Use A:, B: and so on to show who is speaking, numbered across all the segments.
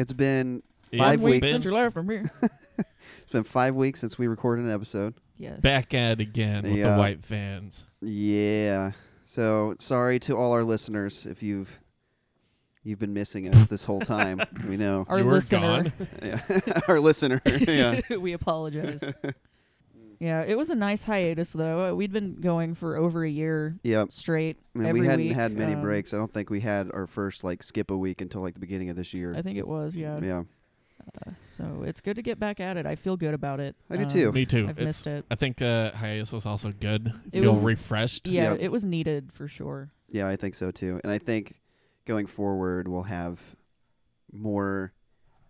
A: So, it's been Five weeks.
B: since you left from here.
A: it's been five weeks since we recorded an episode.
B: yes.
C: back at it again with
A: Yeah.
C: the white fans.
A: Yeah. So sorry to all our listeners if you've you've been missing us this whole time. we know.
B: Our
C: you were
B: listener.
C: gone.
A: Yeah. our listener. yeah.
B: we apologize. Yeah, it was a nice hiatus though. Uh, We'd been going for over a year
A: Yep.
B: straight.
A: I mean,
B: every
A: we hadn't
B: week,
A: had many
B: um,
A: breaks. I don't think we had our first like skip a week until like the beginning of this year.
B: I think it was, yeah.
A: yeah.
B: Uh, so it's good to get back at it. I feel good about it.
A: I do
B: Um,
A: too.
C: Me too.
B: I've
C: It's-
B: missed it.
C: I think uh, hiatus was also good.
B: It
C: Feel
B: was-
C: refreshed.
B: Yeah,
A: Yep.
B: it was needed for sure.
A: Yeah, I think so too. And I think going forward we'll have more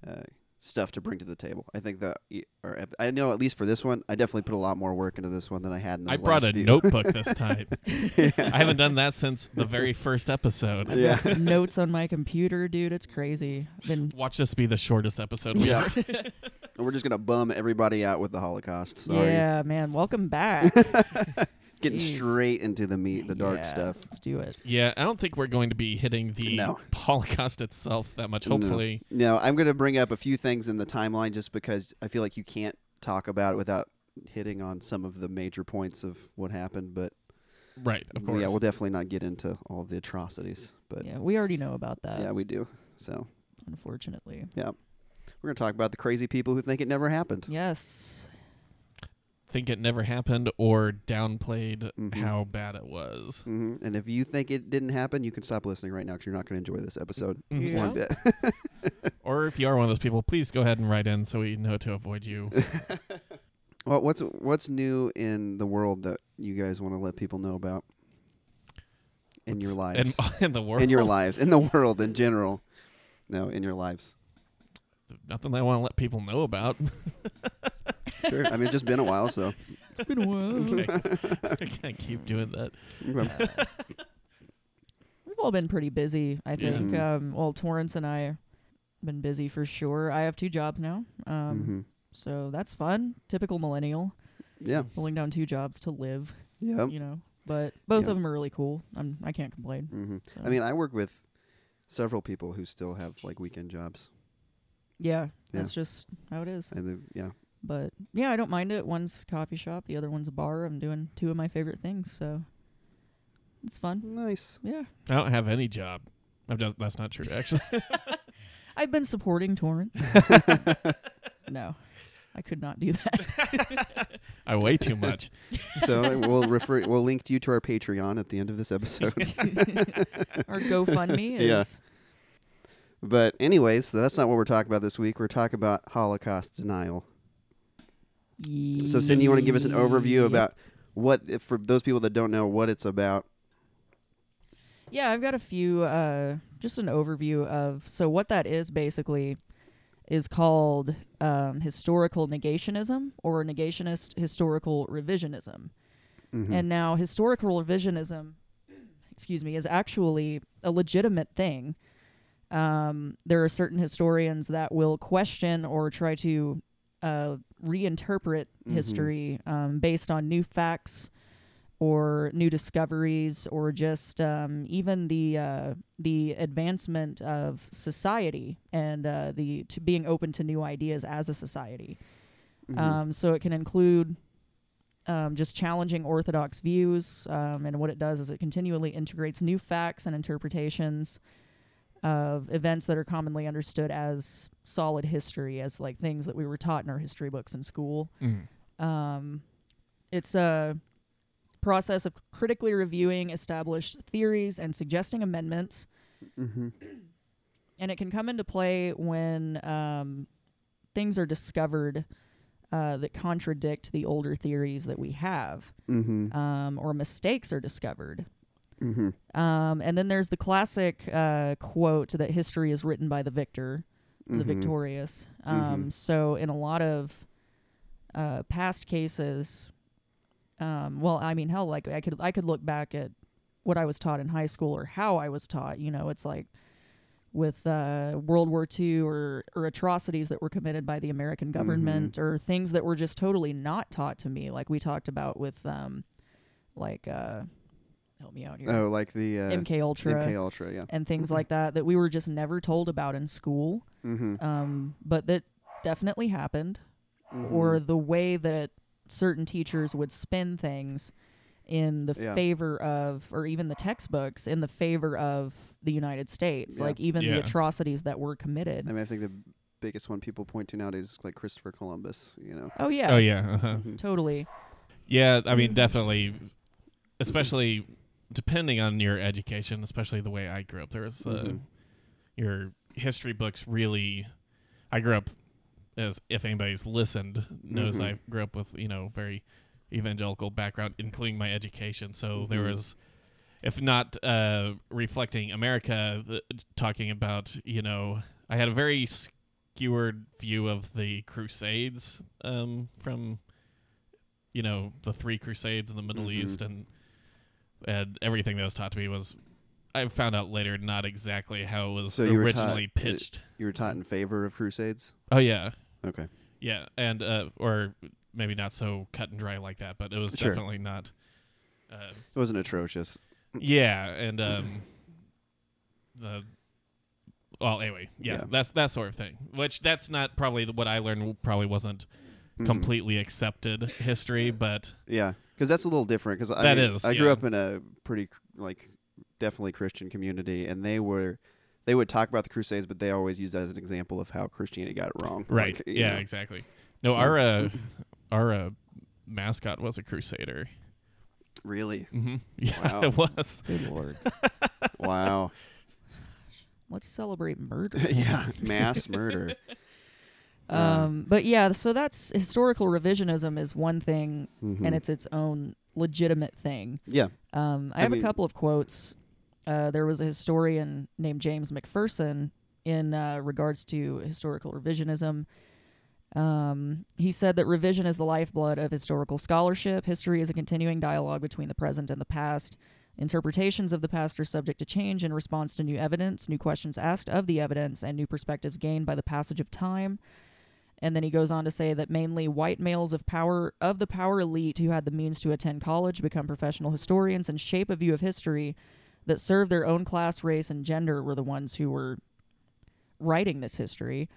A: uh, stuff to bring to the table. I think that or I know at least for this one, I definitely put a lot more work into this one than I had in the
C: I brought a
A: few.
C: notebook this time. I haven't done that since the very first episode.
A: Yeah.
B: notes on my computer, dude. It's crazy. Been
C: Watch this be the shortest episode we
A: Yeah. And we're just gonna bum everybody out with the Holocaust. Sorry.
B: yeah, man. Welcome back.
A: Getting
B: Jeez.
A: straight into the meat, the dark
B: Yeah,
A: stuff.
B: Let's do it.
C: Yeah, I don't think we're going to be hitting the
A: No.
C: Holocaust itself that much.
A: No.
C: Hopefully,
A: No, I'm gonna bring up a few things in the timeline just because I feel like you can't talk about it without hitting on some of the major points of what happened. But
C: right? Of course.
A: yeah, we'll definitely not get into all of the atrocities. But
B: yeah, we already know about that.
A: yeah, we do. So
B: unfortunately. Yeah.
A: We're gonna talk about the crazy people who think it never happened.
B: Yes.
C: Think it never happened or downplayed
A: Mhm.
C: how bad it was.
A: hmm And if you think it didn't happen, you can stop listening right now because you're not going to enjoy this episode
C: Mhm.
B: Yeah.
A: one bit.
C: Or if you are one of those people, please go ahead and write in so we know to avoid you.
A: well, what's what's new in the world that you guys want to let people know about in your lives?
C: In, in the world.
A: in your lives, in the world in general. No, in your lives.
C: Nothing I want to let people know about.
A: Sure. I mean, it's just been a while, so.
B: It's been a while.
C: I can't keep doing that.
A: Okay.
B: We've all been pretty busy, I
C: Yeah.
B: think.
A: Mhm.
B: Um, well, Torrance and I been busy for sure. I have two jobs now, um,
A: Mhm.
B: so that's fun. Typical millennial,
A: Yeah.
B: pulling down two jobs to live.
A: Yep.
B: You know, but both
A: Yeah.
B: of them are really cool. I'm I can't complain.
A: hmm
B: So.
A: I mean, I work with several people who still have like weekend jobs.
B: yeah,
A: Yeah.
B: that's just how it is.
A: And they- yeah.
B: But yeah, I don't mind it. One's coffee shop, the other one's a bar. I'm doing two of my favorite things, so it's fun.
A: Nice.
B: Yeah,
C: I don't have any job. I'm just, that's not true, actually.
B: I've been supporting Torrance. no, I could not do that.
C: I weigh too much.
A: so we'll refer. We'll link you to our Patreon at the end of this episode.
B: Our GoFundMe is
A: Yeah. but anyways, that's not what we're talking about this week. We're talking about Holocaust denial. So, Cindy, you want to give us an overview about what, for those people that don't know what it's about?
B: Yeah, I've got a few, uh, just an overview of. So, what that is basically is called um, historical negationism or negationist historical revisionism.
A: Mhm.
B: And now, historical revisionism, excuse me, is actually a legitimate thing. Um, there are certain historians that will question or try to uh, reinterpret
A: Mhm.
B: history um, based on new facts or new discoveries or just um, even the uh, the advancement of society and uh, the to being open to new ideas as a society.
A: Mhm.
B: Um, so it can include um, just challenging orthodox views, um, and what it does is it continually integrates new facts and interpretations of events that are commonly understood as solid history, as like things that we were taught in our history books in school.
C: Mm.
B: Um, it's a process of critically reviewing established theories and suggesting amendments
A: Mhm.
B: and it can come into play when um, things are discovered uh, that contradict the older theories that we have,
A: Mhm.
B: um, or mistakes are discovered.
A: Mhm.
B: Um, and then there's the classic uh, quote that history is written by the victor, the
A: Mhm.
B: victorious. Um,
A: Mhm.
B: So in a lot of uh, past cases, um, well, I mean, hell, like I could I could look back at what I was taught in high school or how I was taught. You know, it's like with uh, World War II or or atrocities that were committed by the American government or things that were just totally not taught to me, like we talked about with um, like uh, help me out here.
A: Oh, like the uh,
B: MK Ultra
A: MK Ultra, yeah.
B: and things like that that we were just never told about in school,
A: Mm-hmm.
B: um, but that definitely happened. Or the way that certain teachers would spin things in the
A: Yeah.
B: favor of, or even the textbooks in the favor of the United States,
A: Yeah.
B: like even the atrocities that were committed.
A: I mean, I think the biggest one people point to nowadays is like Christopher Columbus. You know.
B: oh yeah,
C: Oh yeah. Uh-huh.
A: Mhm.
B: totally.
C: Yeah, I mean, definitely, especially depending on your education, especially the way I grew up. There was uh,
A: Mhm.
C: your history books really. I grew up as if anybody's listened knows
A: Mhm.
C: I grew up with you know very evangelical background, including my education. So there
A: Mhm.
C: was, if not uh, reflecting America, the, talking about you know I had a very skewered view of the Crusades um, from you know the three crusades in the middle
A: Mhm.
C: east and and everything that was taught to me was i found out later not exactly how it was
A: So you
C: originally
A: taught-
C: pitched
A: You were taught in favor of Crusades.
C: oh yeah
A: Okay.
C: yeah and uh or maybe not so cut and dry like that but it was
A: Sure.
C: definitely not uh,
A: It wasn't atrocious.
C: yeah and um the well anyway yeah,
A: Yeah.
C: that's that sort of thing which that's not probably what i learned probably wasn't completely accepted history but
A: Yeah, because that's a little different. Because I
C: That
A: mean,
C: is,
A: I grew
C: yeah.
A: up in a pretty like definitely Christian community, and they were they would talk about the Crusades, but they always use that as an example of how Christianity got it wrong.
C: Right.
A: Like,
C: yeah,
A: know.
C: exactly. No,
A: So-
C: our uh, our uh, mascot was a crusader.
A: Really?
C: hmm Yeah,
A: Wow.
C: it was.
B: Good lord.
A: wow.
B: Let's celebrate murder.
A: yeah. Mass murder.
B: Um, but yeah, so that's historical revisionism is one thing,
A: Mhm.
B: and it's its own legitimate thing.
A: yeah.
B: Um, I
A: I
B: have
A: mean-
B: a couple of quotes. Uh, there was a historian named James McPherson in uh, regards to historical revisionism. Um, he said that revision is the lifeblood of historical scholarship. History is a continuing dialogue between the present and the past. Interpretations of the past are subject to change in response to new evidence, new questions asked of the evidence, and new perspectives gained by the passage of time. And then he goes on to say that mainly white males of power of the power elite who had the means to attend college become professional historians and shape a view of history that served their own class, race, and gender were the ones who were writing this history.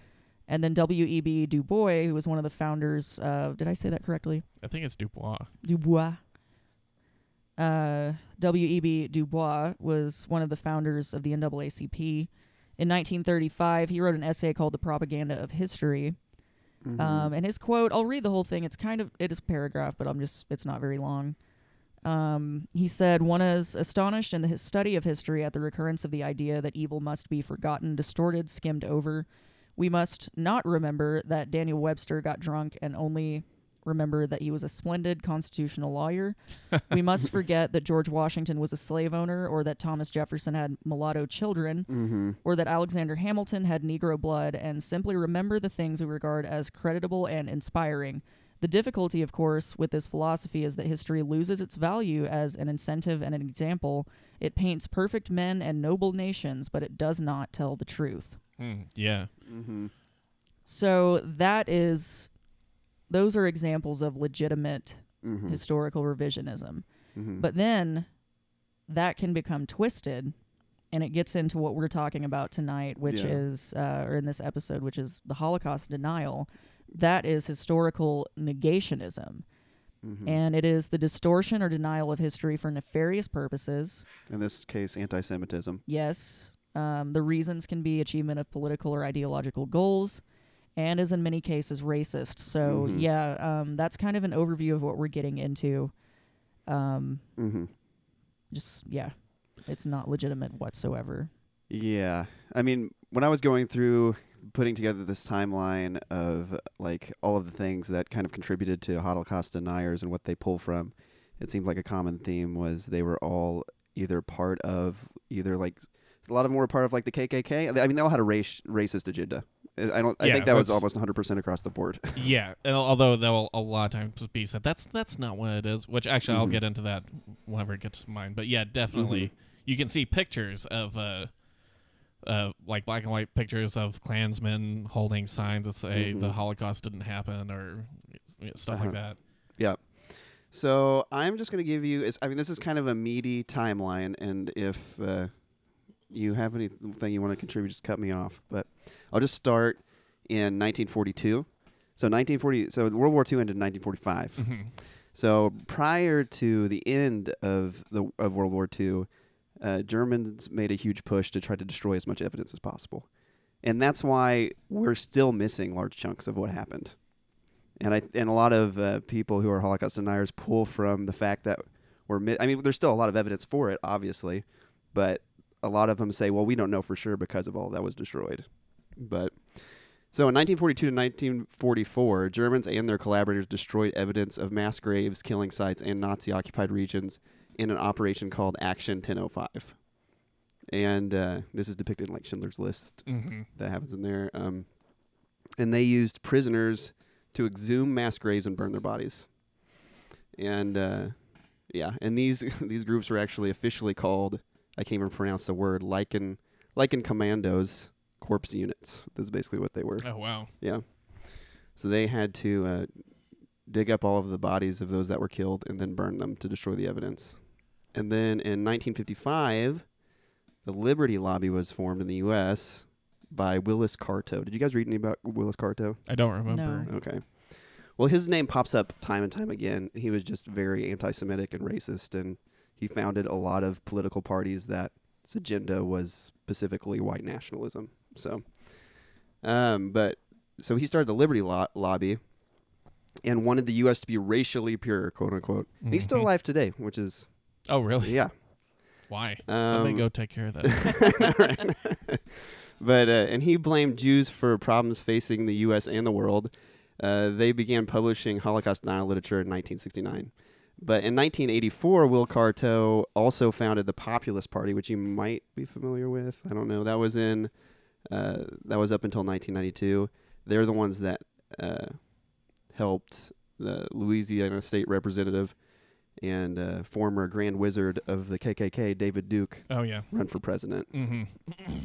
B: And then W.E.B. Du Bois, who was one of the founders of, did I say that correctly?
C: I think it's Dubois.
B: Dubois. Uh, W.E.B. Du Bois was one of the founders of the NAACP. In 1935, he wrote an essay called The Propaganda of History.
A: Mhm.
B: Um, and his quote, I'll read the whole thing. It's kind of, it is a paragraph, but I'm just, it's not very long. Um, he said, One is astonished in the study of history at the recurrence of the idea that evil must be forgotten, distorted, skimmed over. We must not remember that Daniel Webster got drunk and only remember that he was a splendid constitutional lawyer. we must forget that George Washington was a slave owner or that Thomas Jefferson had mulatto children
A: Mhm.
B: or that Alexander Hamilton had Negro blood, and simply remember the things we regard as creditable and inspiring. The difficulty, of course, with this philosophy is that history loses its value as an incentive and an example. It paints perfect men and noble nations, but it does not tell the truth.
C: Mm, yeah.
A: Mhm.
B: So that is, those are examples of legitimate
A: Mhm.
B: historical revisionism.
A: Mhm.
B: But then that can become twisted and it gets into what we're talking about tonight, which
A: Yeah.
B: is, uh, or in this episode, which is the Holocaust denial. That is historical negationism.
A: Mhm.
B: And it is the distortion or denial of history for nefarious purposes.
A: in this case, anti-Semitism.
B: Yes, um, the reasons can be achievement of political or ideological goals, and is in many cases racist. So,
A: Mhm.
B: yeah, um, that's kind of an overview of what we're getting into. Um,
A: hmm
B: just yeah it's not legitimate whatsoever
A: Yeah. I mean, when I was going through putting together this timeline of like all of the things that kind of contributed to Holocaust deniers and what they pull from, it seemed like a common theme was they were all either part of either like a lot of them were part of like the KKK. I mean, they all had a race racist agenda. I don't. I
C: Yeah,
A: think that was
C: that's-
A: almost 100 percent across the board.
C: Yeah. And although that will a lot of times be said, that's that's not what it is. Which actually I'll
A: Mhm.
C: get into that whenever it gets to mine. But yeah, definitely
A: Mm-hmm.
C: you can see pictures of uh uh, like black and white pictures of Klansmen holding signs that say the Holocaust didn't happen or you know, stuff
A: Uh-huh.
C: like that.
A: Yeah. So I'm just going to give you. Is I mean, this is kind of a meaty timeline, and if uh, you have anything you want to contribute, just cut me off. But I'll just start in 1942. So 1940. So World War II ended in 1945.
C: Mhm.
A: So prior to the end of the of World War II, uh, Germans made a huge push to try to destroy as much evidence as possible, and that's why we're still missing large chunks of what happened. And I and a lot of uh, people who are Holocaust deniers pull from the fact that we're. Mi- I mean, there's still a lot of evidence for it, obviously, but a lot of them say, well, we don't know for sure because of all that was destroyed. But so in 1942 to 1944, Germans and their collaborators destroyed evidence of mass graves, killing sites, and Nazi occupied regions in an operation called Action 1005. And uh, this is depicted in like Schindler's List
C: Mhm.
A: that happens in there. Um, and they used prisoners to exhume mass graves and burn their bodies. And uh, yeah, and these these groups were actually officially called I can't even pronounce the word Lycan Lycan Commandos Corpse Units. That's basically what they were.
C: Oh wow.
A: Yeah. So they had to uh, dig up all of the bodies of those that were killed and then burn them to destroy the evidence. And then in 1955, the Liberty Lobby was formed in the U.S. by Willis Carto. Did you guys read any about Willis Carto?
C: I don't remember.
B: No.
A: Okay. Well, his name pops up time and time again. He was just very anti-Semitic and racist, and he founded a lot of political parties that its agenda was specifically white nationalism. So, um, but so he started the Liberty lo- Lobby, and wanted the U.S. to be racially pure, quote unquote. And he's still
C: Mhm.
A: alive today, which is
C: Oh really?
A: yeah.
C: Why? Somebody
A: Um,
C: go take care of that.
A: But uh, and he blamed Jews for problems facing the U.S. and the world. Uh, they began publishing Holocaust denial literature in 1969. But in 1984, Will Carto also founded the Populist Party, which you might be familiar with. I don't know. That was in uh, that was up until 1992. They're the ones that uh, helped the Louisiana State Representative and uh, former Grand Wizard of the KKK, David Duke,
C: oh yeah.
A: run for president.
C: Mm-hmm.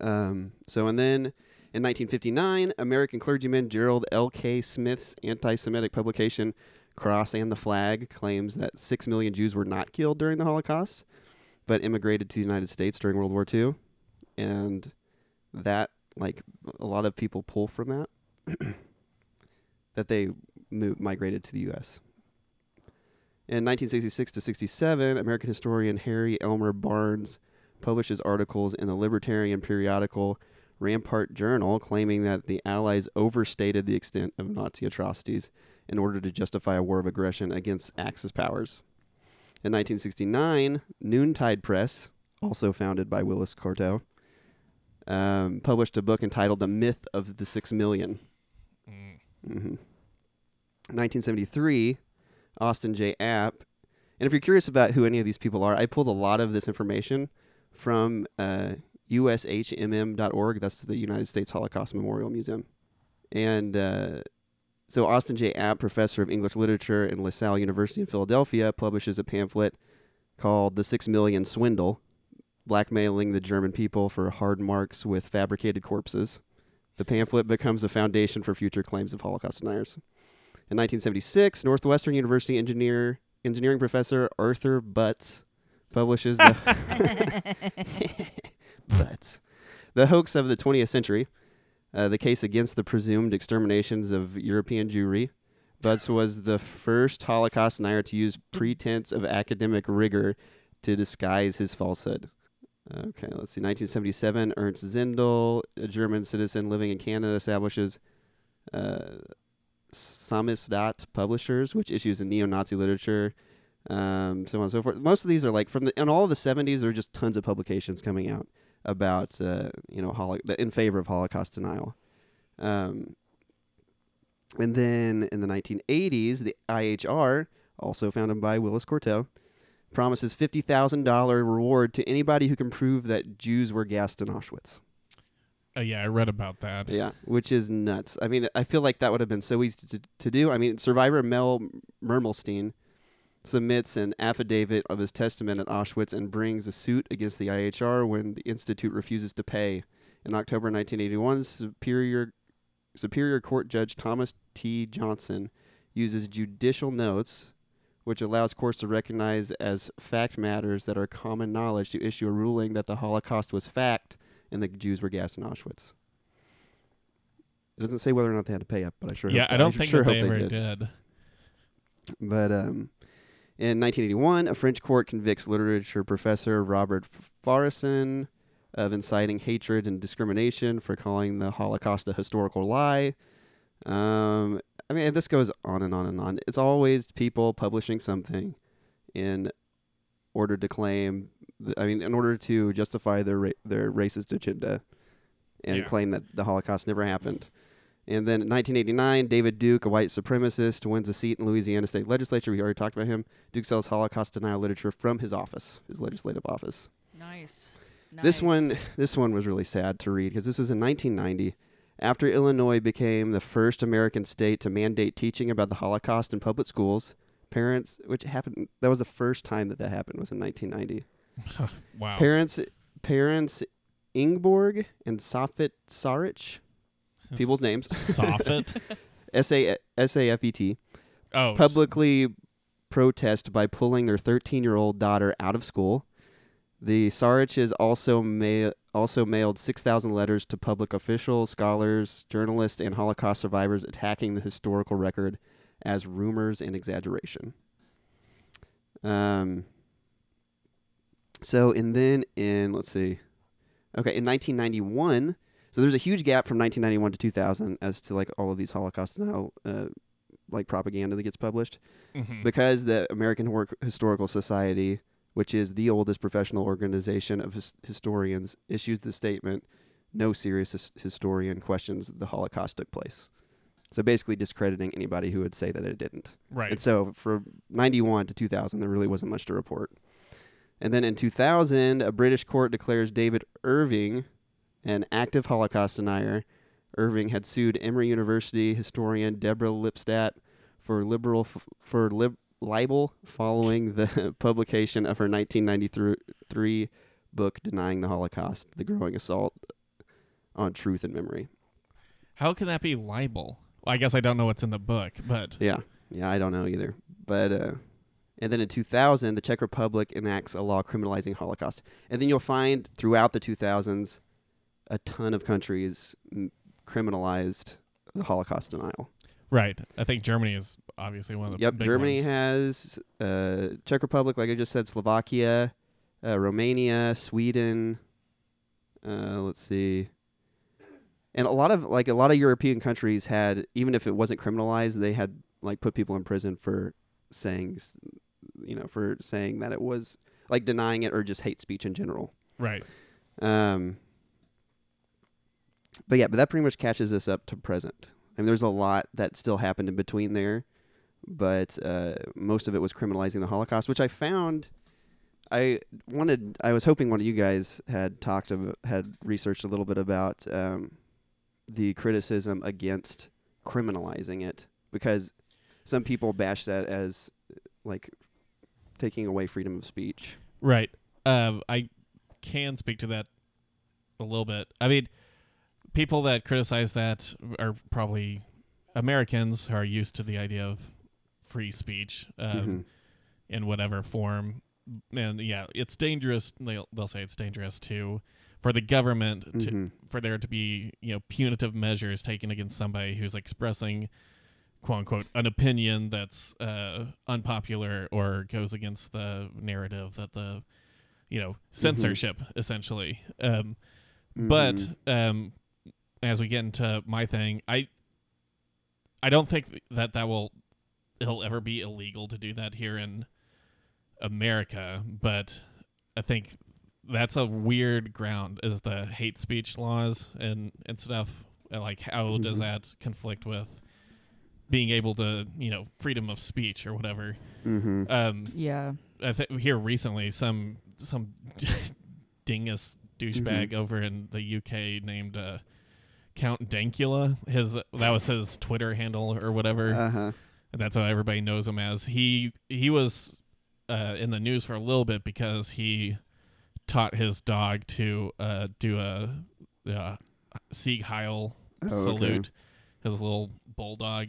A: Um, so, and then in 1959, American clergyman Gerald L.K. Smith's anti Semitic publication, Cross and the Flag, claims that six million Jews were not killed during the Holocaust, but immigrated to the United States during World War II. And that, like, a lot of people pull from that, that they moved, migrated to the U.S. In 1966 to 67, American historian Harry Elmer Barnes publishes articles in the libertarian periodical Rampart Journal claiming that the Allies overstated the extent of Nazi atrocities in order to justify a war of aggression against Axis powers. In 1969, Noontide Press, also founded by Willis Carto, um, published a book entitled The Myth of the Six Million.
C: Mm.
A: hmm 1973, Austin J. App. And if you're curious about who any of these people are, I pulled a lot of this information from uh, USHMM.org. That's the United States Holocaust Memorial Museum. And uh, so Austin J. App, professor of English literature in LaSalle University in Philadelphia, publishes a pamphlet called The Six Million Swindle, blackmailing the German people for hard marks with fabricated corpses. The pamphlet becomes a foundation for future claims of Holocaust deniers. In 1976, Northwestern University engineer engineering professor Arthur Butz publishes the Butz, the hoax of the 20th century, uh, the case against the presumed exterminations of European Jewry. Butz was the first Holocaust denier to use pretense of academic rigor to disguise his falsehood. Okay, let's see. 1977, Ernst Zündel, a German citizen living in Canada, establishes uh, Samizdat Publishers, which issues a neo-Nazi literature, um, so on and so forth. Most of these are like from the, in all of the 70s, there are just tons of publications coming out about, uh, you know, holo- in favor of Holocaust denial. Um, and then in the 1980s, the IHR, also founded by Willis Carto, promises $50,000 reward to anybody who can prove that Jews were gassed in Auschwitz.
C: Oh yeah, I read about that.
A: Yeah, which is nuts. I mean, I feel like that would have been so easy to, to do. I mean, survivor Mel Mermelstein submits an affidavit of his testament at Auschwitz and brings a suit against the IHR when the institute refuses to pay. In October 1981, Superior Superior Court Judge Thomas T. Johnson uses judicial notice which allows courts to recognize as fact matters that are common knowledge to issue a ruling that the Holocaust was fact and the Jews were gassed in Auschwitz. It doesn't say whether or not they had to pay up, but I sure
C: yeah, I don't think
A: sure
C: that they
A: hope
C: ever
A: did.
C: did.
A: But um, in 1981, a French court convicts literature professor Robert Faurisson of inciting hatred and discrimination for calling the Holocaust a historical lie. Um, I mean, this goes on and on and on. It's always people publishing something in order to claim, th- I mean, in order to justify their ra- their racist agenda and
C: Yeah.
A: claim that the Holocaust never happened. And then in 1989, David Duke, a white supremacist, wins a seat in Louisiana state legislature. We already talked about him. Duke sells Holocaust denial literature from his office, his legislative office.
B: Nice.
A: This one, this one was really sad to read because this was in 1990, after Illinois became the first American state to mandate teaching about the Holocaust in public schools. Parents, which happened, that was the first time that that happened, was in 1990.
C: wow.
A: Parents, parents, Ingborg and Safet Sarich, people's names,
C: Soffit.
A: S A S A F E T,
C: Oh,
A: publicly protest by pulling their 13 year old daughter out of school. The Sariches also ma- also mailed 6,000 letters to public officials, scholars, journalists, and Holocaust survivors attacking the historical record as rumors and exaggeration. Um, so, and then in, let's see, okay, in 1991, so there's a huge gap from 1991 to 2000 as to like all of these Holocaust denial, uh, like propaganda that gets published
C: mhm.
A: because the American Hor- Historical Society, which is the oldest professional organization of his- historians, issues the statement no serious his- historian questions the Holocaust took place. So basically discrediting anybody who would say that it didn't.
C: right.
A: And so for 91 to 2000, there really wasn't much to report. And then in 2000, a British court declares David Irving an active Holocaust denier. Irving had sued Emory University historian Deborah Lipstadt for liberal f- for lib- libel following the publication of her 1993 book denying the Holocaust, The Growing Assault on Truth and Memory.
C: How can that be libel? Well, I guess I don't know what's in the book, but
A: Yeah, yeah, I don't know either. But uh, and then in 2000, the Czech Republic enacts a law criminalizing Holocaust. And then you'll find throughout the 2000s, a ton of countries mm, criminalized the Holocaust denial.
C: right. I think Germany is obviously one of the
A: Yep, Germany
C: ones.
A: has uh, Czech Republic, like I just said, Slovakia, uh, Romania, Sweden. Uh, let's see. And a lot of like a lot of European countries had, even if it wasn't criminalized, they had like put people in prison for saying, you know, for saying that it was like denying it or just hate speech in general.
C: right.
A: Um, but yeah, but that pretty much catches us up to present. I mean, there's a lot that still happened in between there, but uh, most of it was criminalizing the Holocaust, which I found. I wanted. I was hoping one of you guys had talked of had researched a little bit about um, the criticism against criminalizing it because some people bash that as like taking away freedom of speech.
C: Right. Um, I can speak to that a little bit. I mean, people that criticize that are probably Americans who are used to the idea of free speech um,
A: Mhm.
C: in whatever form. And yeah, it's dangerous. They'll they'll say it's dangerous to for the government to
A: Mhm.
C: for there to be you know punitive measures taken against somebody who's expressing quote unquote an opinion that's uh, unpopular or goes against the narrative that the you know censorship essentially um, but
A: Mhm.
C: um, as we get into my thing i i don't think that that will it'll ever be illegal to do that here in america but i think that's a weird ground is the hate speech laws and and stuff Uh, like how does
A: Mhm.
C: that conflict with being able to you know freedom of speech or whatever
A: Mhm.
C: um
B: Yeah.
C: I think here recently some some dingus douchebag
A: Mm-hmm.
C: over in the UK named uh, Count Dankula. His that was his Twitter handle or whatever.
A: Uh huh.
C: That's how everybody knows him as. He he was uh, in the news for a little bit because he taught his dog to uh, do a uh, Sieg Heil
A: Oh, okay.
C: salute. His little bulldog,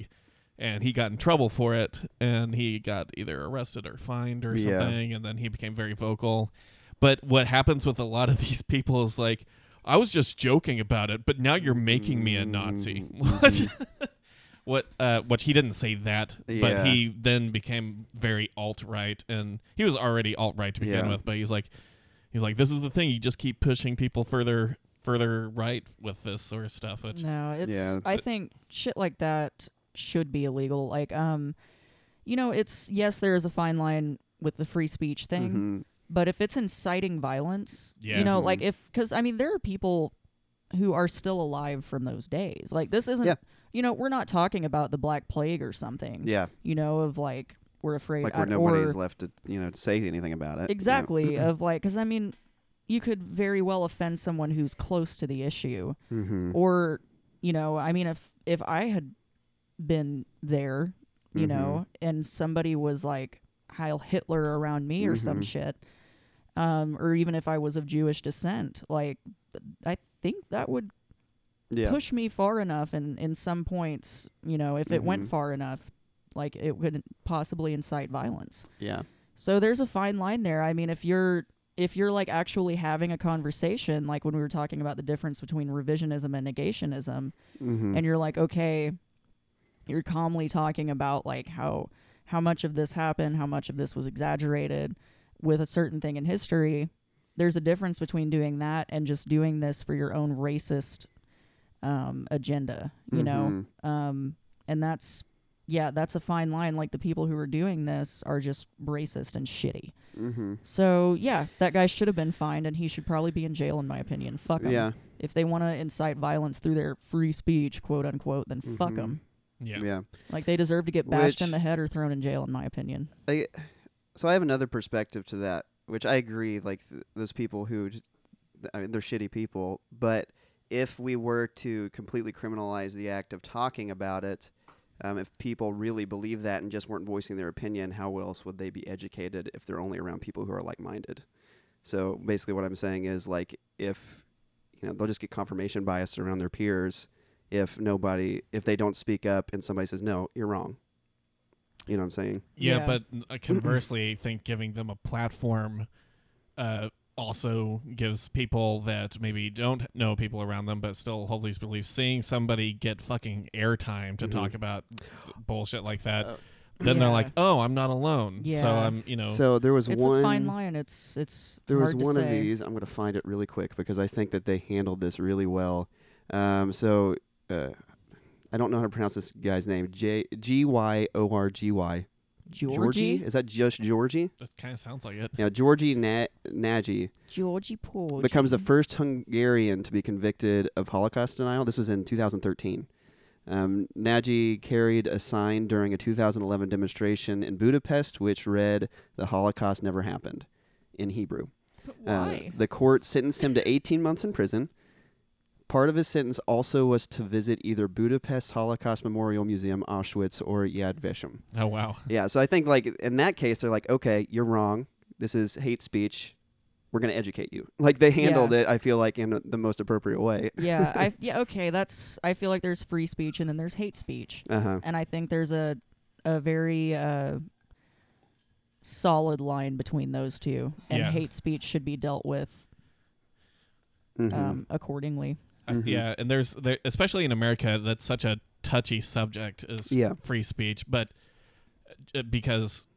C: and he got in trouble for it, and he got either arrested or fined or
A: Yeah.
C: something, and then he became very vocal. But what happens with a lot of these people is like, I was just joking about it, but now you're making me a Nazi.
A: Mhm.
C: What? what? Uh, which he didn't say that,
A: Yeah.
C: but he then became very alt right, and he was already alt right to begin
A: Yeah.
C: with. But he's like, he's like, this is the thing. You just keep pushing people further, further right with this sort of stuff. Which
B: No, it's.
A: Yeah.
B: I think shit like that should be illegal. Like, um, you know, it's yes, there is a fine line with the free speech thing,
A: Mhm.
B: But if it's inciting violence,
C: Yeah.
B: you know,
A: Mhm.
B: like if because I mean, there are people who are still alive from those days. Like, this isn't.
A: Yeah.
B: You know, we're not talking about the Black Plague or something.
A: Yeah,
B: You know, of like we're afraid
A: like where
B: uh,
A: nobody's
B: or
A: left to you know to say anything about it. you know.
B: exactly of like because I mean, you could very well offend someone who's close to the issue
A: Mhm.
B: or you know i mean if if i had been there you
A: Mhm.
B: know and somebody was like heil hitler around me or some
A: Mhm.
B: shit um or even if i was of jewish descent like i think that would
A: yeah.
B: push me far enough and in some points you know if it went
A: Mhm.
B: far enough like it would possibly incite violence
A: Yeah.
B: so there's a fine line there. I mean, if you're if you're like actually having a conversation, like when we were talking about the difference between revisionism and negationism,
A: Mm-hmm.
B: and you're like, okay, you're calmly talking about like how how much of this happened, how much of this was exaggerated with a certain thing in history. There's a difference between doing that and just doing this for your own racist um, agenda, you know.
A: Mhm.
B: Um, and that's yeah, that's a fine line. Like the people who are doing this are just racist and shitty.
A: Mm-hmm.
B: So yeah, that guy should have been fined, and he should probably be in jail, in my opinion. Fuck him.
A: Yeah.
B: If they want to incite violence through their free speech, quote unquote, then fuck them.
C: yeah,
A: Yeah.
B: Like they deserve to get bashed in the head or thrown in jail, in my opinion.
A: I, so I have another perspective to that, which I agree. Like th- those people who, I mean, they're shitty people. But if we were to completely criminalize the act of talking about it, um, if people really believe that and just weren't voicing their opinion, how else would they be educated if they're only around people who are like-minded? So basically, what I'm saying is like if you know they'll just get confirmation bias around their peers if nobody if they don't speak up and somebody says no, you're wrong. You know what I'm saying?
C: Yeah,
B: Yeah.
C: but uh, conversely, I think giving them a platform uh, also gives people that maybe don't know people around them but still hold these beliefs, seeing somebody get fucking airtime to
A: Mhm.
C: talk about bullshit like that,
A: Uh,
C: then they're like, oh, I'm not alone.
B: Yeah.
C: So I'm, you know,
A: So there was
B: It's
A: one.
B: a fine line. It's it's
A: There was
B: to
A: one of these. I'm going to find it really quick because I think that they handled this really well. Um, so uh, I don't know how to pronounce this guy's name. J G Y O R G Y.
B: Georgie,
A: Is that just Georgie?
C: that kind of sounds like it.
A: Yeah, Georgie Na- Nagy
B: Georgie Porgy
A: becomes the first Hungarian to be convicted of Holocaust denial. This was in 2013. Um, Nagy carried a sign during a 2011 demonstration in Budapest, which read, "The Holocaust never happened," in Hebrew.
B: Why?
A: Uh, the court sentenced him to 18 months in prison. Part of his sentence also was to visit either Budapest Holocaust Memorial Museum, Auschwitz, or Yad Vashem.
C: Oh wow.
A: Yeah, so I think like in that case, they're like, okay, you're wrong. This is hate speech. We're going to educate you. Like they handled
B: Yeah.
A: it, I feel like, in the most appropriate way.
B: yeah, I yeah okay. That's I feel like there's free speech and then there's hate speech,
A: Uh huh.
B: and I think there's a a very uh, solid line between those two, and
C: Yeah.
B: hate speech should be dealt with
A: Mm-hmm.
B: um, accordingly.
C: Uh,
A: Mhm.
C: Yeah, and there's there, especially in America that's such a touchy subject is
A: Yeah.
C: free speech, but uh, because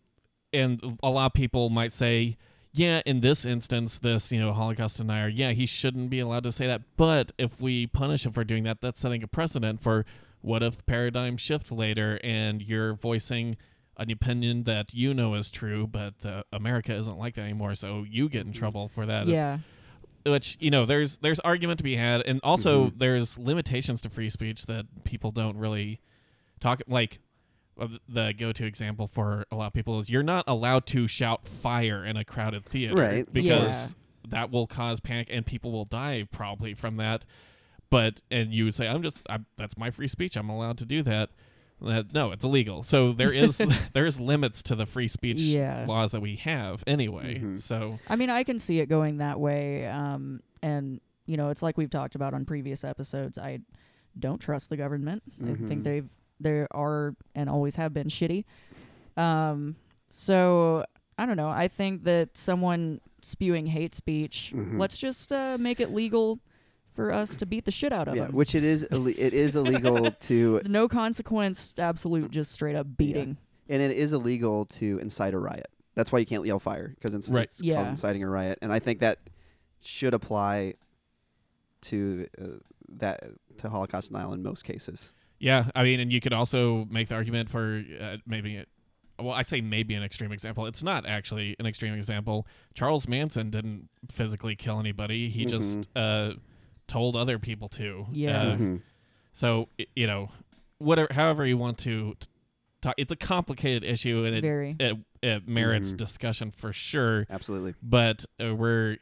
C: and a lot of people might say, yeah, in this instance, this you know Holocaust denier, yeah, he shouldn't be allowed to say that. But if we punish him for doing that, that's setting a precedent for what if paradigm shift later and you're voicing an opinion that you know is true, but uh, America isn't like that anymore, so you get in trouble for that
B: yeah,
C: which you know there's there's argument to be had. And also
A: Mhm.
C: there's limitations to free speech that people don't really talk like uh, the go-to example for a lot of people is you're not allowed to shout fire in a crowded theater
A: Right.
C: because that will cause panic and people will die probably from that. But and you would say i'm just i that's my free speech. I'm allowed to do that Uh, no it's illegal so there is there is limits to the free speech
B: Yeah.
C: laws that we have anyway
A: Mhm.
C: so
B: I mean, I can see it going that way. Um, and you know, it's like we've talked about on previous episodes. I don't trust the government. I
A: Mhm.
B: think they've There are and always have been shitty. Um, so I don't know. I think that someone spewing hate speech,
A: Mhm.
B: let's just uh, make it legal for us to beat the shit out of
A: Yeah,
B: them.
A: which it is. Ille- it is illegal to,
B: no consequence, absolute, just straight up beating.
A: and it is illegal to incite a riot. That's why you can't yell fire because it's,
C: Right.
A: it's
B: Yeah.
A: called inciting a riot, and I think that should apply to uh, that to Holocaust denial in most cases.
C: Yeah, I mean, and you could also make the argument for uh, maybe, it, well, I say maybe an extreme example. It's not actually an extreme example. Charles Manson didn't physically kill anybody. He just uh, told other people to.
B: Yeah.
C: Uh,
A: Mhm.
C: So you know, whatever, however you want to talk, it's a complicated issue, and it
B: Very.
C: it, it merits
A: Mhm.
C: discussion for sure.
A: Absolutely.
C: But uh, we're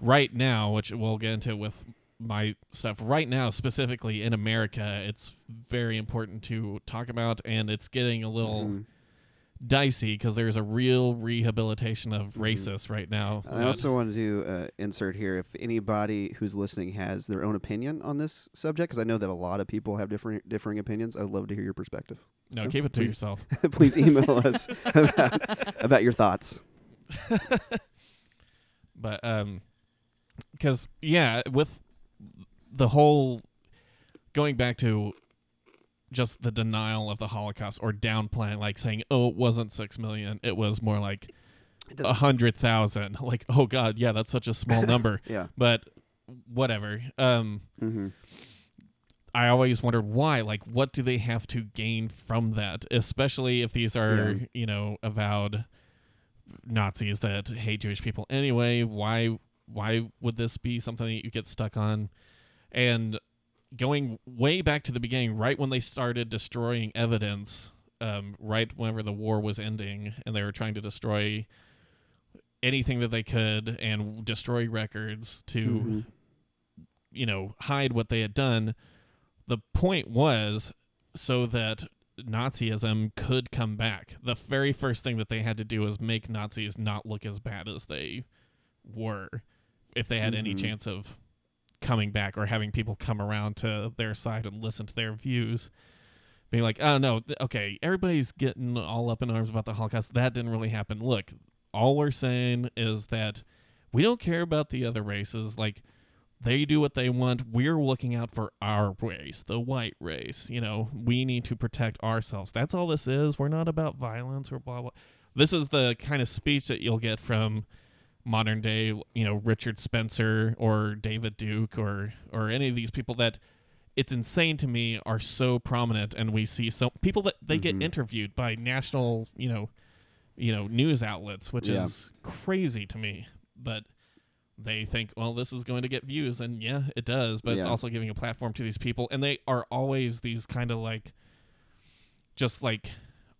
C: right now, which we'll get into with my stuff right now, specifically in America, it's very important to talk about, and it's getting a little
A: Mhm.
C: Dicey because there's a real rehabilitation of
A: Mhm.
C: racists right now.
A: I also wanted to uh, insert here if anybody who's listening has their own opinion on this subject, because I know that a lot of people have different differing opinions. I'd love to hear your perspective.
C: no,
A: so
C: keep it to
A: please-
C: yourself.
A: Please email us about, about your thoughts.
C: But um, because yeah, with the whole going back to just the denial of the Holocaust or downplaying, like saying, "Oh, it wasn't six million; it was more like a hundred thousand. Like, oh god, yeah, that's such a small number.
A: yeah.
C: but whatever. Um,
A: Mm-hmm.
C: I always wondered why. Like, what do they have to gain from that? Especially if these are,
A: Yeah.
C: you know, avowed Nazis that hate Jewish people anyway. Why? Why would this be something that you get stuck on? And going way back to the beginning, right when they started destroying evidence, um, right whenever the war was ending, and they were trying to destroy anything that they could and destroy records to
A: Mhm.
C: you know, hide what they had done. The point was so that Nazism could come back. The very first thing that they had to do was make Nazis not look as bad as they were if they had any
A: Mhm.
C: chance of coming back or having people come around to their side and listen to their views. Being like, oh no, th- okay, everybody's getting all up in arms about the Holocaust. That didn't really happen. Look, all we're saying is that we don't care about the other races. Like, they do what they want. We're looking out for our race, the white race. You know, we need to protect ourselves. That's all this is. We're not about violence or blah blah. This is the kind of speech that you'll get from modern day, you know, Richard Spencer or David Duke or or any of these people that it's insane to me are so prominent and we see so people that they get
A: Mhm.
C: interviewed by national, you know, you know, news outlets, which
A: Yeah.
C: is crazy to me. But they think, well, this is going to get views, and yeah, it does. But it's also giving a platform to these people, and they are always these kind of like, just like,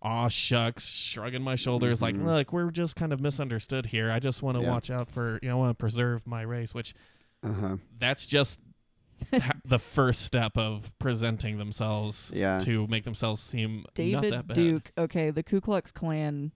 C: aw shucks, shrugging my shoulders, like,
A: Mhm.
C: look, we're just kind of misunderstood here. I just want to
A: Yeah.
C: watch out for, you know, I want to preserve my race, which
A: Uh-huh.
C: that's just the first step of presenting themselves
A: Yeah.
C: to make themselves seem not that
B: David
C: bad.
B: Duke. Okay, the Ku Klux Klan.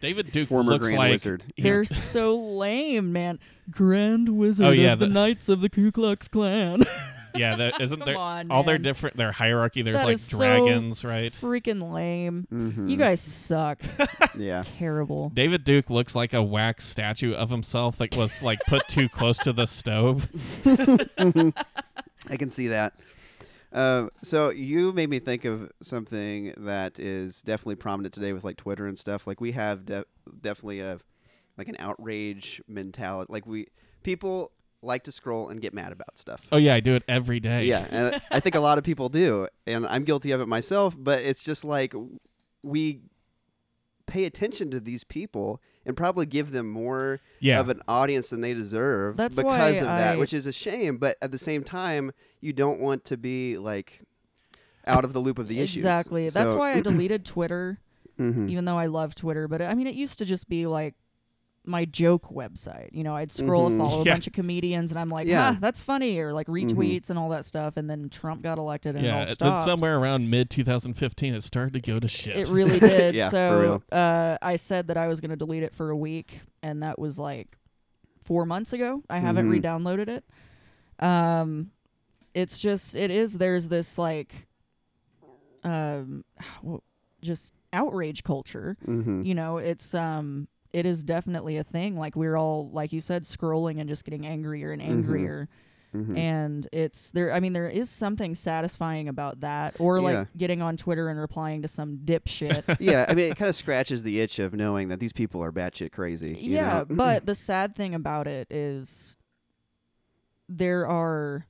C: David Duke
A: Former
C: looks
A: Grand
C: like
A: Wizard.
B: They're so lame, man. Grand Wizard
C: Oh, yeah,
B: of the,
C: the-
B: Knights of the Ku Klux Klan.
C: yeah, that isn't there
B: on,
C: all their
B: man.
C: different their hierarchy. There's
B: That
C: like
B: is so
C: dragons, right?
B: Freaking lame.
A: Mhm.
B: You guys suck.
A: Yeah.
B: Terrible.
C: David Duke looks like a wax statue of himself that was like put too close to the stove.
A: I can see that. Uh, so you made me think of something that is definitely prominent today with like Twitter and stuff. Like we have de- definitely a like an outrage mentality. Like we people like to scroll and get mad about stuff.
C: Oh yeah, I do it every day.
A: Yeah, and I think a lot of people do, and I'm guilty of it myself. But it's just like we pay attention to these people and probably give them more
C: yeah.
A: of an audience than they deserve
B: That's
A: because
B: why
A: of that,
B: I-
A: which is a shame. But at the same time, you don't want to be like out of the loop of the issues.
B: Exactly. That's
A: So-
B: why I deleted Twitter,
A: Mhm.
B: even though I love Twitter. But I mean, it used to just be like my joke website. You know, I'd scroll
A: Mhm.
B: and follow a bunch of comedians, and I'm like,
A: Yeah.
B: "Ah, that's funny," or like retweets and all that stuff. And then Trump got elected, and it
C: yeah,
B: all
C: it- then
B: stopped.
C: somewhere around mid 2015, it started to go to shit.
B: It really did.
A: Yeah,
B: so. Uh, I said that I was going to delete it for a week, and that was like four months ago. I haven't
A: Mhm.
B: re-downloaded it. Um, it's just it is. There's this like um, w- just outrage culture.
A: Mm-hmm.
B: You know, it's um, it is definitely a thing. Like we're all, like you said, scrolling and just getting angrier and
A: Mhm.
B: angrier.
A: mm-hmm.
B: And it's there. I mean, there is something satisfying about that, or like
A: Yeah.
B: getting on Twitter and replying to some dipshit.
A: yeah, I mean, it kind of scratches the itch of knowing that these people are batshit crazy. you
B: yeah, but the sad thing about it is there are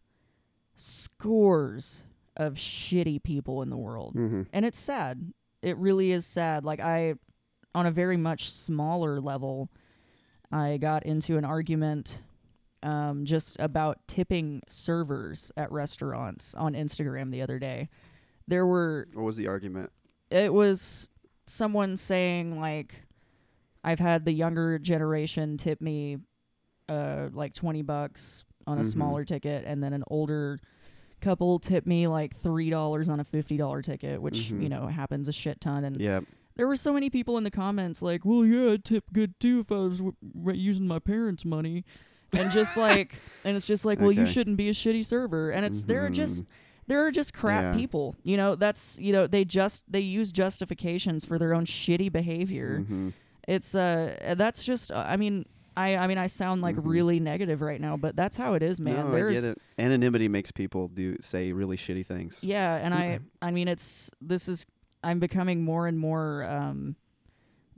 B: scores of shitty people in the world.
A: mm-hmm.
B: And it's sad. It really is sad. Like I on a very much smaller level, I got into an argument um, just about tipping servers at restaurants on Instagram the other day. There were
A: what was the argument?
B: it was someone saying like I've had the younger generation tip me uh like 20 bucks on a
A: Mhm.
B: smaller ticket and then an older couple tip me like $3 on a $50 ticket which
A: Mhm.
B: you know happens a shit ton and
A: Yeah,
B: there were so many people in the comments like well yeah I'd tip good too if I was w- w- using my parents money and just like and it's just like well you shouldn't be a shitty server and it's they're just
A: Mhm.
B: there are just crap
A: Yeah.
B: people. You know, that's you know, they just they use justifications for their own shitty behavior.
A: Mhm.
B: It's uh that's just uh, I mean, I I mean I sound like
A: Mhm.
B: really negative right now, but that's how it is, man.
A: no,
B: There's
A: I get it. Anonymity makes people do say really shitty things.
B: yeah, and I I mean it's this is I'm becoming more and more um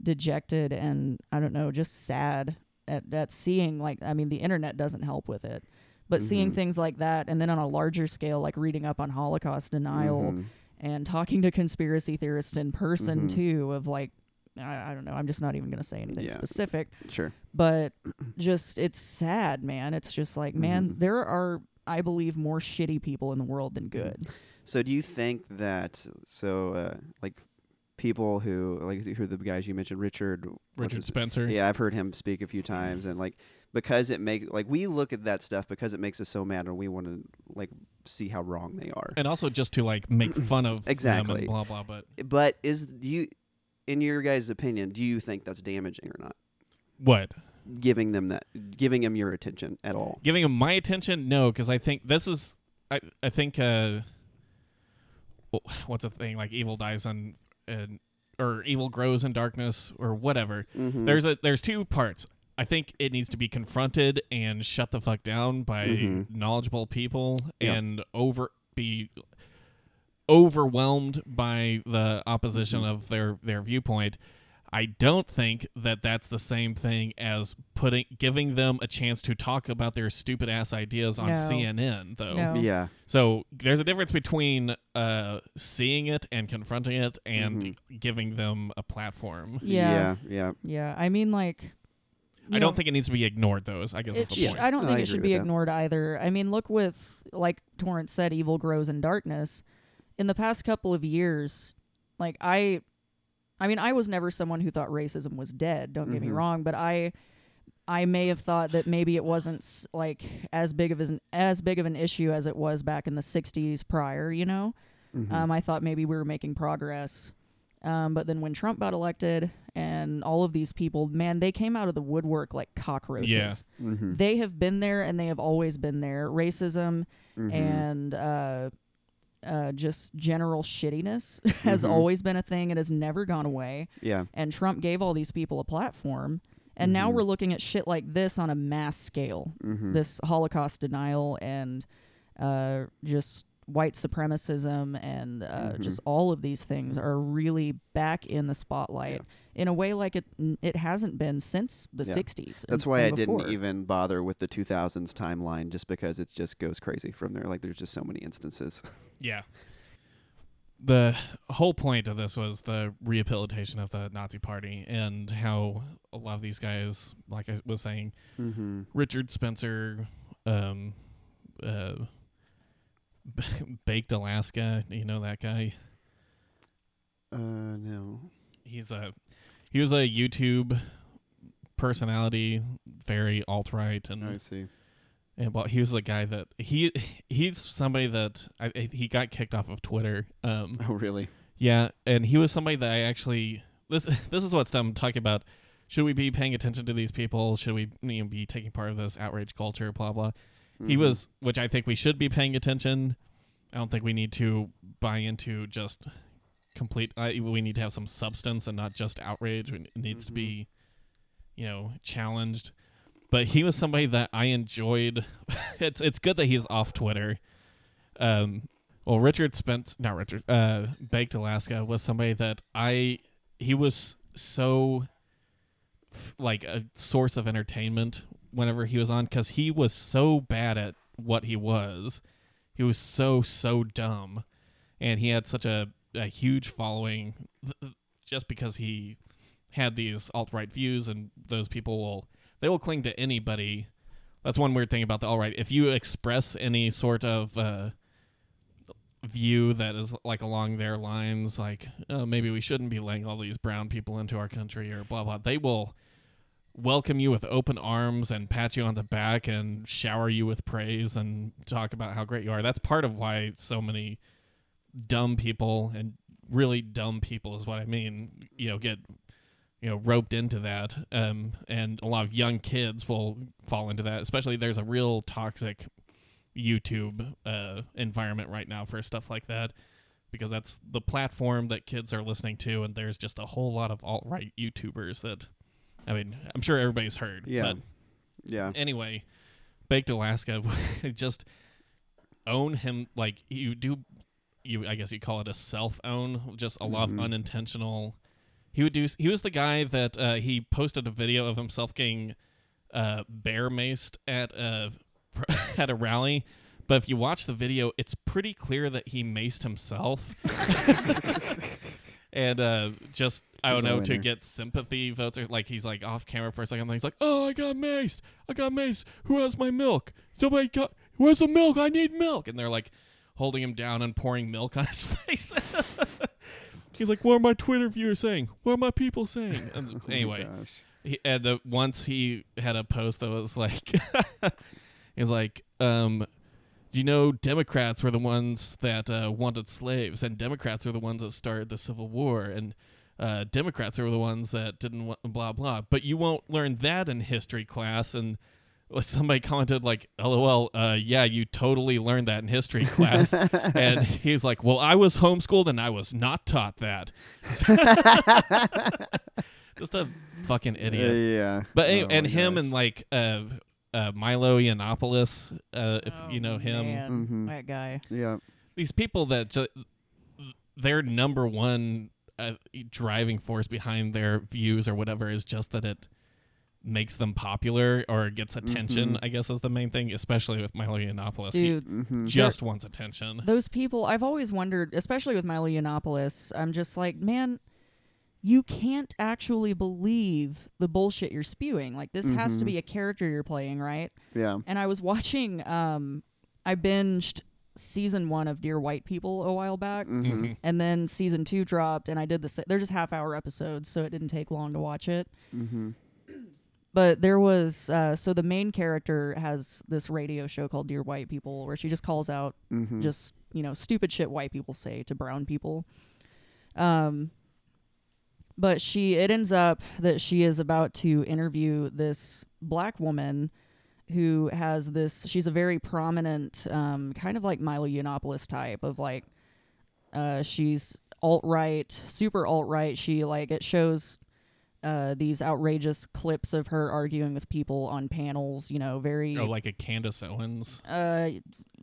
B: dejected and I don't know, just sad at at seeing like I mean the internet doesn't help with it. But seeing
A: Mhm.
B: things like that and then on a larger scale like reading up on Holocaust denial
A: Mhm.
B: and talking to conspiracy theorists in person
A: Mhm.
B: too of like I, I don't know i'm just not even going to say anything
A: Yeah.
B: specific
A: Sure.
B: but just it's sad man it's just like man
A: Mhm.
B: there are i believe more shitty people in the world than good
A: So do you think that so uh, like people who like who are the guys you mentioned Richard
C: Richard Spencer.
A: Yeah, I've heard him speak a few times and like because it makes like we look at that stuff because it makes us so mad and we want to like see how wrong they are.
C: And also just to like make fun of them
A: Exactly.
C: and blah blah. But
A: But is do you in your guys' opinion, do you think that's damaging or not?
C: what?
A: Giving them that giving them your attention at all.
C: Giving them my attention? No, because I think this is. I I think. uh What's a thing like evil dies on, and or evil grows in darkness or whatever.
A: Mm-hmm.
C: There's a there's two parts. I think it needs to be confronted and shut the fuck down by
A: Mhm.
C: knowledgeable people
A: Yeah.
C: and over be overwhelmed by the opposition
A: Mhm.
C: of their their viewpoint. I don't think that that's the same thing as putting giving them a chance to talk about their stupid ass ideas on
B: No.
C: CNN though.
B: No.
A: yeah.
C: So there's a difference between uh, seeing it and confronting it and
A: Mm-hmm.
C: giving them a platform.
B: yeah
A: Yeah. Yeah.
B: yeah i mean like you
C: I
B: know,
C: don't think it needs to be ignored. Those, I guess,
B: it
C: that's the
B: sh-
C: point.
B: I don't
A: No,
B: think
A: I
B: it should be
A: with that.
B: ignored either. I mean, look with like Torrance said, evil grows in darkness. In the past couple of years, like I, I mean, I was never someone who thought racism was dead. Don't get me
A: Mhm.
B: wrong, but I, I may have thought that maybe it wasn't like as big of an as big of an issue as it was back in the '60s prior. You know,
A: Mhm.
B: um, I thought maybe we were making progress. Um, but then when Trump got elected and all of these people, man, they came out of the woodwork like cockroaches.
C: Yeah.
A: Mhm.
B: They have been there and they have always been there. Racism
A: Mhm.
B: and uh, uh, just general shittiness has
A: Mhm.
B: always been a thing. It has never gone away.
A: yeah.
B: And Trump gave all these people a platform. And now
A: Mhm.
B: we're looking at shit like this on a mass scale
A: Mhm.
B: this Holocaust denial and uh, just white supremacism and uh,
A: Mhm.
B: just all of these things are really back in the spotlight in a way like it it hasn't been since the
A: Yeah.
B: 60s.
A: That's why I
B: and
A: didn't even bother with the 2000s timeline, just because it just goes crazy from there. Like there's just so many instances.
C: Yeah. The whole point of this was the rehabilitation of the Nazi Party and how a lot of these guys, like I was saying,
A: mm-hmm.
C: Richard Spencer, um, uh, Baked Alaska, you know that guy?
A: Uh, no.
C: He's a he was a YouTube personality, very alt right, and
A: I see.
C: And well, he was the guy that he he's somebody that I, I- he got kicked off of Twitter. Um,
A: Oh, really?
C: yeah, and he was somebody that I actually this this is what's I'm talking about. Should we be paying attention to these people? Should we you know, be taking part of this outrage culture? Blah blah. He
A: Mhm.
C: was, which I think we should be paying attention. I don't think we need to buy into just complete. We need to have some substance and not just outrage. It needs to be, you know, challenged. But he was somebody that I enjoyed. it's it's good that he's off Twitter. Um, well, Richard Spence, not Richard, uh, Baked Alaska was somebody that I. He was so, f- like a source of entertainment whenever he was on because he was so bad at what he was. He was so so dumb, and he had such a, a huge following th- just because he had these alt right views, and those people will they will cling to anybody. That's one weird thing about the alt right. If you express any sort of uh, view that is like along their lines, like oh, maybe we shouldn't be letting all these brown people into our country or blah blah, they will welcome you with open arms and pat you on the back and shower you with praise and talk about how great you are. That's part of why so many dumb people and really dumb people is what I mean, you know, get you know roped into that um and a lot of young kids will fall into that especially there's a real toxic youtube uh environment right now for stuff like that because that's the platform that kids are listening to and there's just a whole lot of alt-right youtubers that i mean i'm sure everybody's heard
A: Yeah.
C: but
A: Yeah.
C: anyway, Baked Alaska just own him like you do you I guess you call it a self own, just a lot of
A: Mhm.
C: unintentional he would do he was the guy that uh, he posted a video of himself getting uh bear maced at a at a rally. But if you watch the video, it's pretty clear that he maced himself. and uh just I don't know to get sympathy votes or like he's like off camera for a second. Then he's like, "Oh, I got maced. I got maced. Who has my milk? Somebody got. Where's the milk? I need milk." And they're like holding him down and pouring milk on his face. He's like, "What are my Twitter viewers saying? What are my people saying?" And
A: Oh
C: anyway, he, and the once he had a post that was like he was like um do you know democrats were the ones that uh, wanted slaves and democrats are the ones that started the civil war and uh, democrats are the ones that didn't want blah blah but you won't learn that in history class and somebody commented like lol uh, yeah you totally learned that in history class and he's like well i was homeschooled and i was not taught that just a fucking idiot
A: Uh, yeah.
C: but any-
A: Oh
C: and
A: my
C: him
A: gosh.
C: and like uh, uh, Milo Yiannopoulos, uh, if
B: Oh,
C: you know him,
B: man,
A: Mhm.
B: that guy.
A: Yeah.
C: these people that ju- their number one uh, driving force behind their views or whatever is just that it makes them popular or gets attention.
A: Mhm.
C: I guess is the main thing, especially with Milo Yiannopoulos. He
A: Mm-hmm.
C: just wants attention.
B: those people, I've always wondered, especially with Milo Yiannopoulos, I'm just like, man, you can't actually believe the bullshit you're spewing. Like, this has to
A: Mhm.
B: be a character you're playing, right?
A: Yeah.
B: And I was watching, um, I binged season one of Dear White People a while back.
A: Mm-hmm.
C: Mhm.
B: And then season two dropped, and I did the. sa- They're just half hour episodes, so it didn't take long to watch it. But there was uh, so the main character has this radio show called Dear White People, where she just calls out
A: Mm-hmm.
B: just you know stupid shit white people say to brown people. Um, but she it ends up that she is about to interview this black woman who has this. She's a very prominent, um, kind of like Milo Yiannopoulos type of like. Uh, she's alt right, super alt right. She like it shows uh, these outrageous clips of her arguing with people on panels. You know, very.
C: Oh, like a Candace Owens.
B: uh,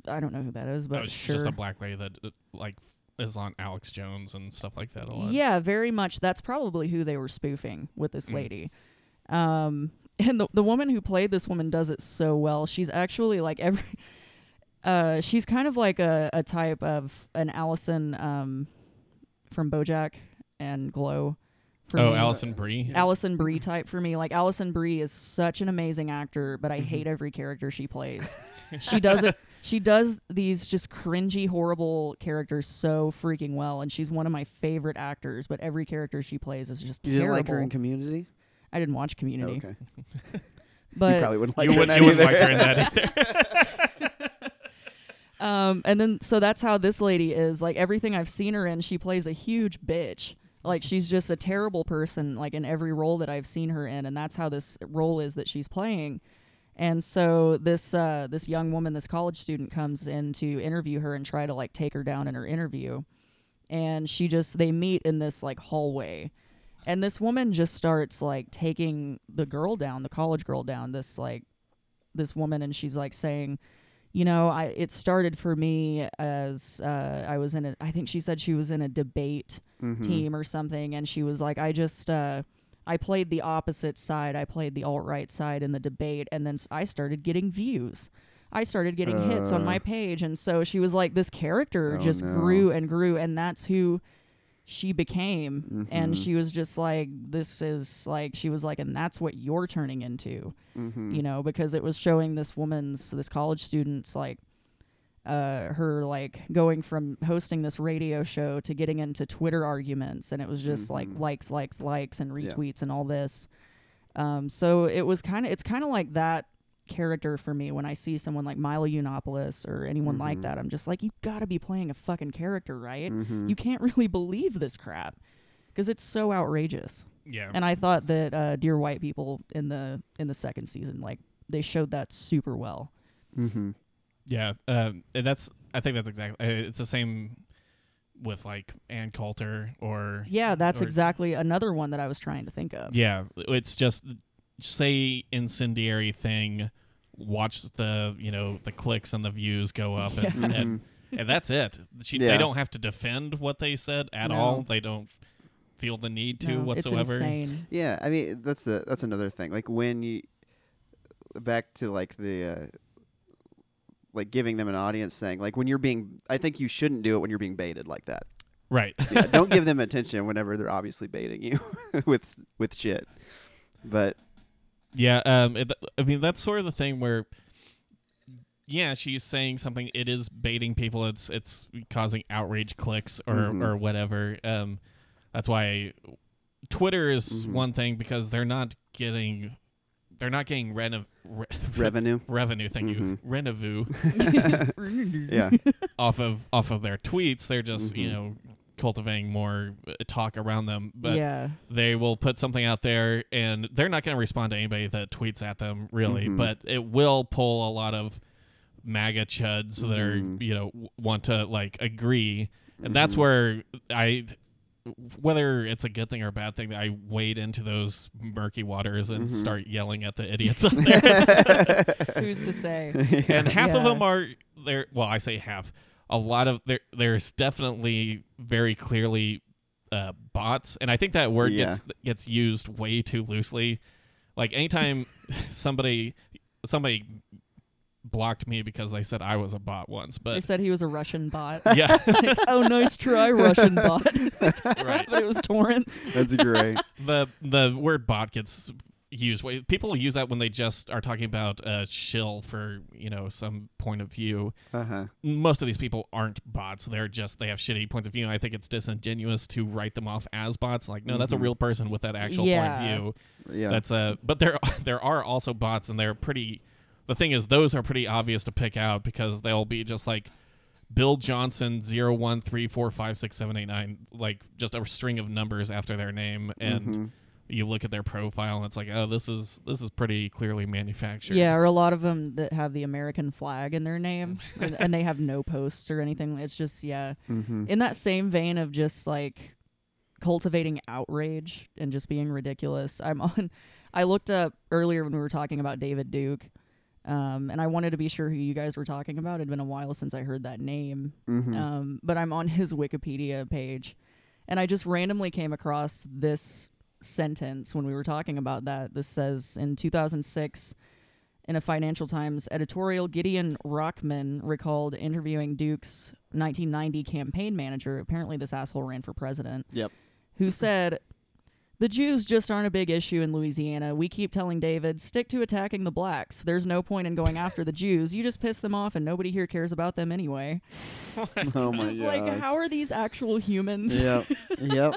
B: I don't know who that is, but
C: oh, she's
B: sure.
C: just a black lady that uh, like is on Alex Jones and stuff like that a lot.
B: Yeah, very much. That's probably who they were spoofing with this
C: Mm.
B: lady. Um, and the the woman who played this woman does it so well. She's actually like every. Uh, she's kind of like a, a type of an Alison um, from BoJack and Glow. For
C: Oh,
B: me.
C: Alison Brie.
B: Alison Brie type for me. Like Alison Brie is such an amazing actor, but I
A: Mhm.
B: hate every character she plays. she does it. She does these just cringy, horrible characters so freaking well, and she's one of my favorite actors. But every character she plays is just
A: You didn't like her in Community?
B: I didn't watch Community,
A: Okay. you
B: but
A: probably wouldn't like
C: you
A: her
C: would,
A: in
C: you wouldn't like her in that either.
B: um, and then so that's how this lady is. Like everything I've seen her in, she plays a huge bitch. Like she's just a terrible person, like in every role that I've seen her in, and that's how this role is that she's playing. And so this uh, this young woman, this college student, comes in to interview her and try to like take her down in her interview. and she just they meet in this like hallway and this woman just starts like taking the girl down the college girl down this like this woman and she's like saying you know i it started for me as uh, i was in a i think she said she was in a debate
A: Mhm.
B: team or something and she was like i just uh i played the opposite side i played the alt-right side in the debate and then I started getting views i started getting hits on my
A: Uh.
B: page and so she was like this character
A: Oh,
B: just
A: no.
B: grew and grew and that's who she became and
A: Mhm.
B: she was just like this is like she was like and that's what you're turning into
A: Mhm.
B: you know because it was showing this woman's this college student's like uh her like going from hosting this radio show to getting into twitter arguments and it was just like
A: Mhm.
B: likes likes likes and
A: Yeah.
B: retweets and all this um so it was kind of it's kind of like that character for me when i see someone like milo yiannopoulos or anyone like
A: Mhm.
B: that i'm just like you've gotta be playing a fucking character right
A: Mhm.
B: you can't really believe this crap because it's so outrageous
C: Yeah.
B: and I thought that uh, Dear White People in the in the second season, like they showed that super well.
A: Mhm.
C: Yeah, um, and that's. I think that's exactly. uh, It's the same with like Ann Coulter or
B: Yeah, that's
C: Or-
B: exactly another one that I was trying to think of.
C: yeah. It's just say incendiary thing. Watch the you know the clicks and the views go up, and,
B: Yeah.
C: and,
A: Mhm.
C: and that's it. She,
A: Yeah.
C: They don't have to defend what they said at
B: No.
C: all. They don't feel the need to
B: No,
C: whatsoever.
B: It's insane.
A: Yeah, I mean that's a that's another thing. Like when you back to like the uh, like giving them an audience thing. Like when you're being, I think you shouldn't do it when you're being baited like that.
C: Right.
A: Yeah, don't give them attention whenever they're obviously baiting you with with shit. But
C: Yeah, um, it, I mean that's sort of the thing where, yeah, she's saying something. It is baiting people. It's it's causing outrage clicks or
A: Mhm.
C: or whatever. Um, that's why Twitter is
A: Mhm.
C: one thing because they're not getting, they're not getting reno- re-
A: revenue.
C: revenue. Thank you,
A: Mhm.
C: revenue
A: yeah.
C: off of off of their tweets. They're just you
A: Mhm.
C: know cultivating more uh, talk around them. But
B: yeah.
C: they will put something out there and they're not going to respond to anybody that tweets at them really
A: Mhm.
C: but it will pull a lot of maga chuds that are
A: Mhm.
C: you know w- want to like agree and that's
A: Mhm.
C: where i whether it's a good thing or a bad thing i wade into those murky waters and
A: Mhm.
C: start yelling at the idiots on there
B: Who's to say?
C: and half of them are there well i say half a lot of there there's definitely very clearly uh, bots and i think that word
A: Yeah.
C: gets gets used way too loosely like anytime somebody somebody blocked me because they said i was a bot once but They
B: said he was a Russian bot.
C: yeah
B: Like, oh, nice try, Russian bot.
C: right
B: but it was Torrance.
A: That's great.
C: the the word bot gets used way people use that when they just are talking about a shill for you know some point of view
A: Uh huh.
C: most of these people aren't bots. They're just they have shitty points of view. And I think it's disingenuous to write them off as bots. Like, no, that's a
A: Mhm.
C: real person with that actual
B: Yeah.
C: point of view.
A: Yeah.
C: That's a. but there there are also bots and they're pretty the thing is those are pretty obvious to pick out because they'll be just like Bill Johnson zero one three four five six seven eight nine, like just a string of numbers after their name and
A: Mhm.
C: You look at their profile and it's like, oh, this is this is pretty clearly manufactured.
B: Yeah, or a lot of them that have the American flag in their name, and, and they have no posts or anything. It's just yeah,
A: Mhm.
B: in that same vein of just like cultivating outrage and just being ridiculous. I'm on. I looked up earlier when we were talking about David Duke, um, and I wanted to be sure who you guys were talking about. It'd been a while since I heard that name,
A: Mhm.
B: um, but I'm on his Wikipedia page, and I just randomly came across this sentence when we were talking about that. This says in 2006, in a Financial Times editorial, Gideon Rachman recalled interviewing Duke's 1990 campaign manager. Apparently, this asshole ran for president.
A: Yep.
B: Who said, The Jews just aren't a big issue in Louisiana. We keep telling David, stick to attacking the blacks. There's no point in going after the Jews. You just piss them off, and nobody here cares about them anyway.
A: oh my
B: it's
A: god.
B: like, how are these actual humans?
A: Yep. yep.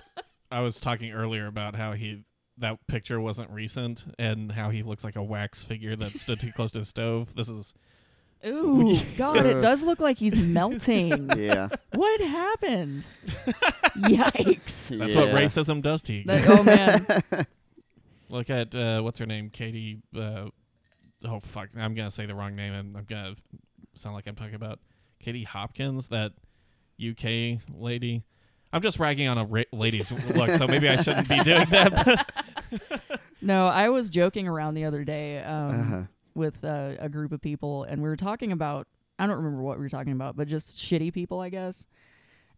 C: I was talking earlier about how he that picture wasn't recent and how he looks like a wax figure that stood too close to the stove. This is
B: Ooh, God, it does look like he's melting.
A: Yeah.
B: what happened? Yikes.
C: that's what racism does to you.
B: That, oh, man.
C: Look at uh, what's her name, Katie. Uh, oh fuck, I'm gonna say the wrong name and I'm gonna sound like I'm talking about Katie Hopkins, that UK lady. I'm just ragging on a ra- lady's look, so maybe I shouldn't be doing that.
B: No, I was joking around the other day um,
A: Uh-huh.
B: with uh, a group of people, and we were talking about. I don't remember what we were talking about, but just shitty people, I guess.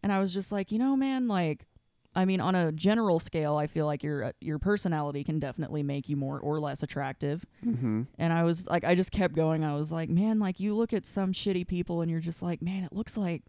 B: And I was just like, you know, man, like, I mean, on a general scale, I feel like your uh, your personality can definitely make you more or less attractive.
A: Mm-hmm.
B: And I was like, I just kept going. I was like, man, like you look at some shitty people, and you're just like, man, it looks like,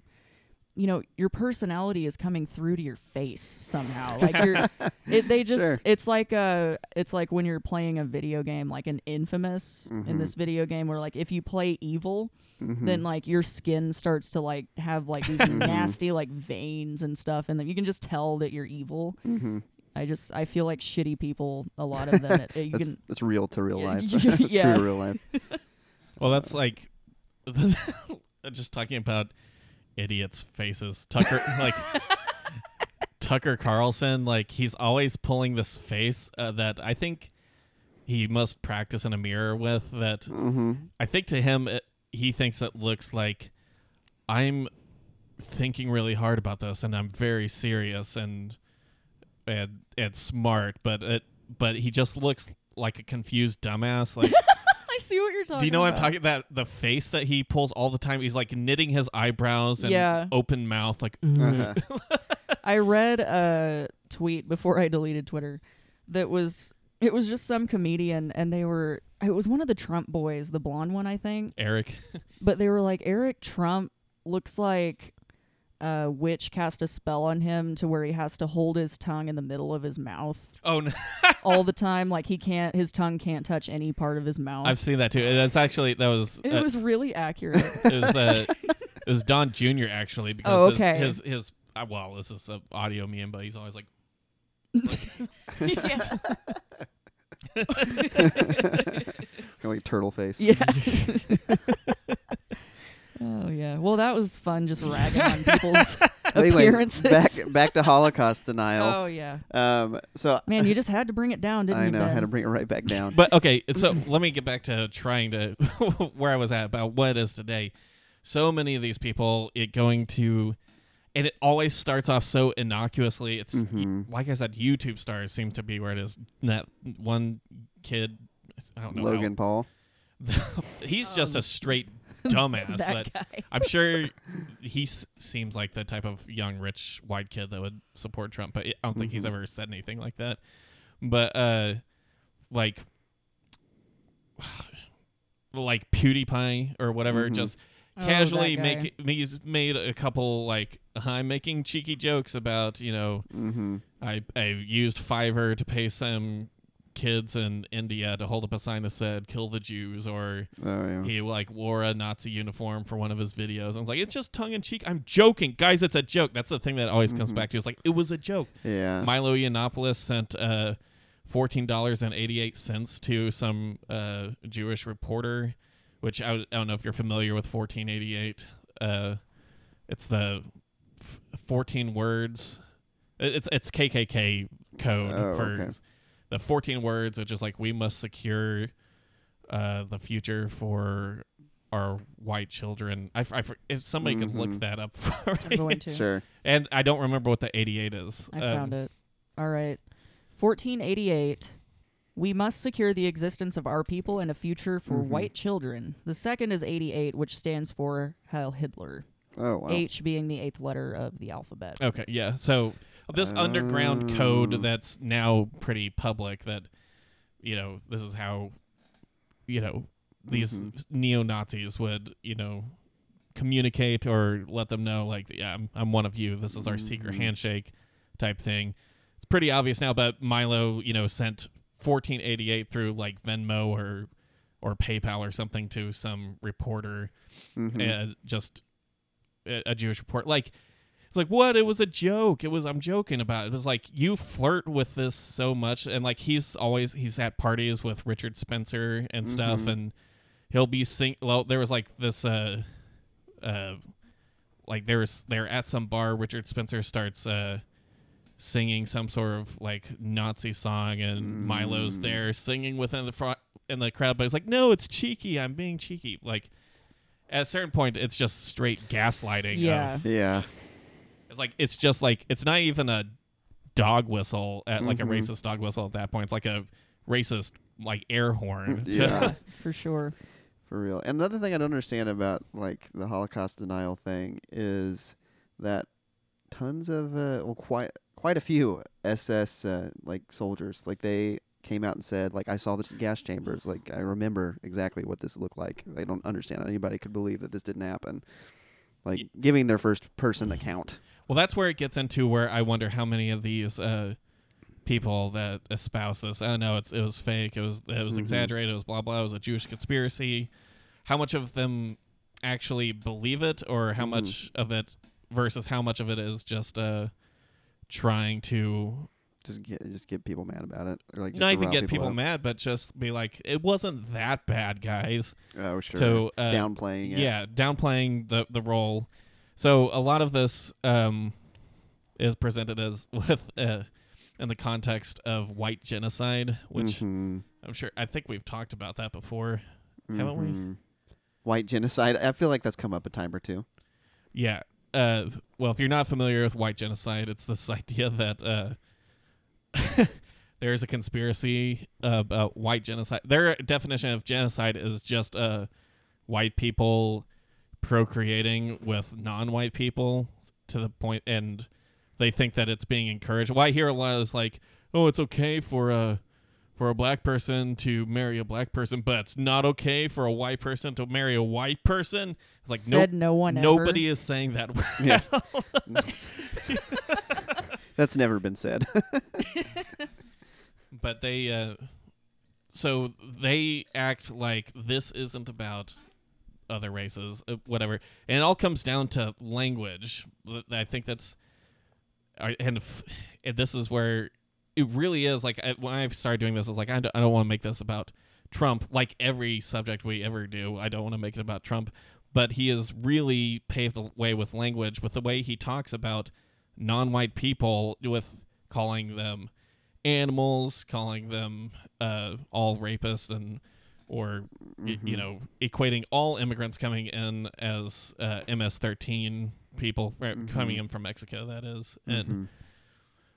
B: you know, your personality is coming through to your face somehow. Like you're, it, they just,
A: Sure.
B: it's like uh it's like when you're playing a video game, like an Infamous in
A: Mhm.
B: this video game, where like if you play evil,
A: Mm-hmm.
B: then like your skin starts to like have like these nasty like veins and stuff, and then you can just tell that you're evil.
A: mm-hmm.
B: I just, I feel like shitty people. A lot of them, it, you
A: That's,
B: can.
A: that's real to real life. That's true
B: yeah.
A: to real life.
C: well, that's like just talking about idiots' faces. Tucker, like Tucker Carlson, like he's always pulling this face uh, that I think he must practice in a mirror with. That
A: Mm-hmm.
C: I think to him, it, he thinks it looks like I'm thinking really hard about this, and I'm very serious and and and smart, but it but he just looks like a confused dumbass. Like,
B: I see what you're talking.
C: do you know what I'm
B: about.
C: talking? That the face that he pulls all the time. He's like knitting his eyebrows and
B: Yeah.
C: open mouth, like.
A: Uh-huh.
B: I read a tweet before I deleted Twitter that was it was just some comedian and they were it was one of the Trump boys, the blonde one I think,
C: Eric.
B: but they were like Eric Trump looks like a witch cast a spell on him to where he has to hold his tongue in the middle of his mouth
C: Oh no,
B: all the time like he can't his tongue can't touch any part of his mouth.
C: I've seen that too. That's actually that was
B: it
C: uh,
B: was really accurate.
C: it was uh, it was Don Jr. actually because
B: Oh,
C: his-
B: okay.
C: his his, uh, well this is a audio meme, but he's always like
B: yeah.
A: Kind of like turtle face.
B: Yeah. Oh yeah. Well, that was fun just ragging on people's
A: But anyways,
B: appearances.
A: back back to Holocaust denial.
B: oh yeah.
A: Um. So
B: Man, you just had to bring it down, didn't you?
A: I
B: you?
A: know
B: Ben?
A: how to bring it right back down.
C: But okay, so let me get back to trying to where I was at about what it is today. So many of these people, it going to, and it always starts off so innocuously. It's
A: Mhm.
C: like I said, YouTube stars seem to be where it is. That one kid, I don't know, how-
A: Logan Paul.
C: he's just
B: Um,
C: a straight dumbass.
B: that
C: but
B: guy.
C: I'm sure he s- seems like the type of young, rich, white kid that would support Trump, but I don't think he's
A: Mhm.
C: ever said anything like that. But uh, like, like PewDiePie or whatever,
A: Mhm.
C: just
B: Oh, that
C: casually
B: guy.
C: make he's made a couple like I'm making cheeky jokes about you know
A: Mm-hmm.
C: I I used Fiverr to pay some kids in India to hold up a sign that said "Kill the Jews" or
A: Oh yeah.
C: he like wore a Nazi uniform for one of his videos. I was like, it's just tongue in cheek. I'm joking, guys. It's a joke. That's the thing that always comes
A: Mhm.
C: back to. It's like it was a joke.
A: yeah.
C: Milo Yiannopoulos sent uh, fourteen dollars and eighty eight cents to some uh, Jewish reporter, which I, I don't know if you're familiar with fourteen eighty eight. Uh, it's the f- fourteen words. It's it's KKK code
A: Oh,
C: for
A: okay.
C: The fourteen words. It's just like we must secure uh, the future for our white children. I, f- I f- if somebody could look
A: Mhm.
C: that up for
B: I'm going to.
A: Sure.
C: And I don't remember what the 88 is.
B: I found it. All right. 1488. We must secure the existence of our people and a future for
A: Mhm.
B: white children. The second is 88, which stands for Heil Hitler.
A: Oh wow.
B: H being the eighth letter of the alphabet.
C: Okay, yeah. So this underground code
A: Oh.
C: that's now pretty public that you know, this is how you know, these
A: Mhm.
C: neo Nazis would, you know, communicate or let them know like, yeah, I'm I'm one of you. This is our secret
A: Mhm.
C: handshake type thing. It's pretty obvious now, but Milo, you know, sent 1488 through like Venmo or or PayPal or something to some reporter
A: Mhm.
C: uh, just a, a Jewish report. Like it's like what? It was a joke. It was I'm joking about. It, it was like you flirt with this so much, and like he's always he's at parties with Richard Spencer and stuff,
A: Mhm.
C: and he'll be sing. Well, there was like this uh uh like there's they're at some bar. Richard Spencer starts uh singing some sort of like Nazi song, and Milo's
A: Mm.
C: there singing within the front in the crowd, but he's like, "No, it's cheeky. I'm being cheeky." Like at a certain point, it's just straight gaslighting.
B: Yeah.
C: of-
A: yeah.
C: It's like it's just like it's not even a dog whistle at like a
A: Mhm.
C: racist dog whistle at that point. It's like a racist like air horn. to-
A: Yeah.
B: for sure.
A: For real. And another thing I don't understand about like the Holocaust denial thing is that tons of uh, well quite quite a few SS uh, like soldiers like they came out and said like I saw this gas chambers like I remember exactly what this looked like. I don't understand how anybody could believe that this didn't happen. Like giving their first person account.
C: Well, that's where it gets into where I wonder how many of these uh, people that espouse this. Oh no, it's it was fake. It was it was
A: Mhm.
C: exaggerated. It was blah blah. It was a Jewish conspiracy. How much of them actually believe it, or how
A: Mhm.
C: much of it versus how much of it is just uh, trying to
A: Just get just get people mad about it. Or like just
C: not even get people
A: up.
C: mad, but just be like, it wasn't that bad, guys.
A: Oh sure.
C: So uh,
A: downplaying it.
C: yeah, downplaying the the role. So a lot of this um, is presented as with uh, in the context of white genocide, which
A: Mhm.
C: I'm sure I think we've talked about that before. Haven't we?
A: Mhm. White genocide. I feel like that's come up a time or two.
C: Yeah. Uh, well, if you're not familiar with white genocide, it's this idea that uh, there's a conspiracy about white genocide. Their definition of genocide is just uh, white people procreating with non-white people to the point, and they think that it's being encouraged. Well, I hear a lot is like, oh, it's okay for a for a black person to marry a black person, but it's not okay for a white person to marry a white person. It's like nope,
B: Said no one.
C: nobody is saying that.
A: Yeah. That's never been said.
C: but they uh so they act like this isn't about other races uh, whatever. And it all comes down to language. I think that's and, and this is where it really is like when i started doing this i was like i don't, I don't want to make this about trump like every subject we ever do i don't want to make it about trump. But he has really paved the way with language with the way he talks about non-white people with calling them animals, calling them uh, all rapists and or y- you know equating all immigrants coming in as uh, MS-13 people uh, coming
A: Mhm.
C: in from Mexico. That is, and
A: Mhm.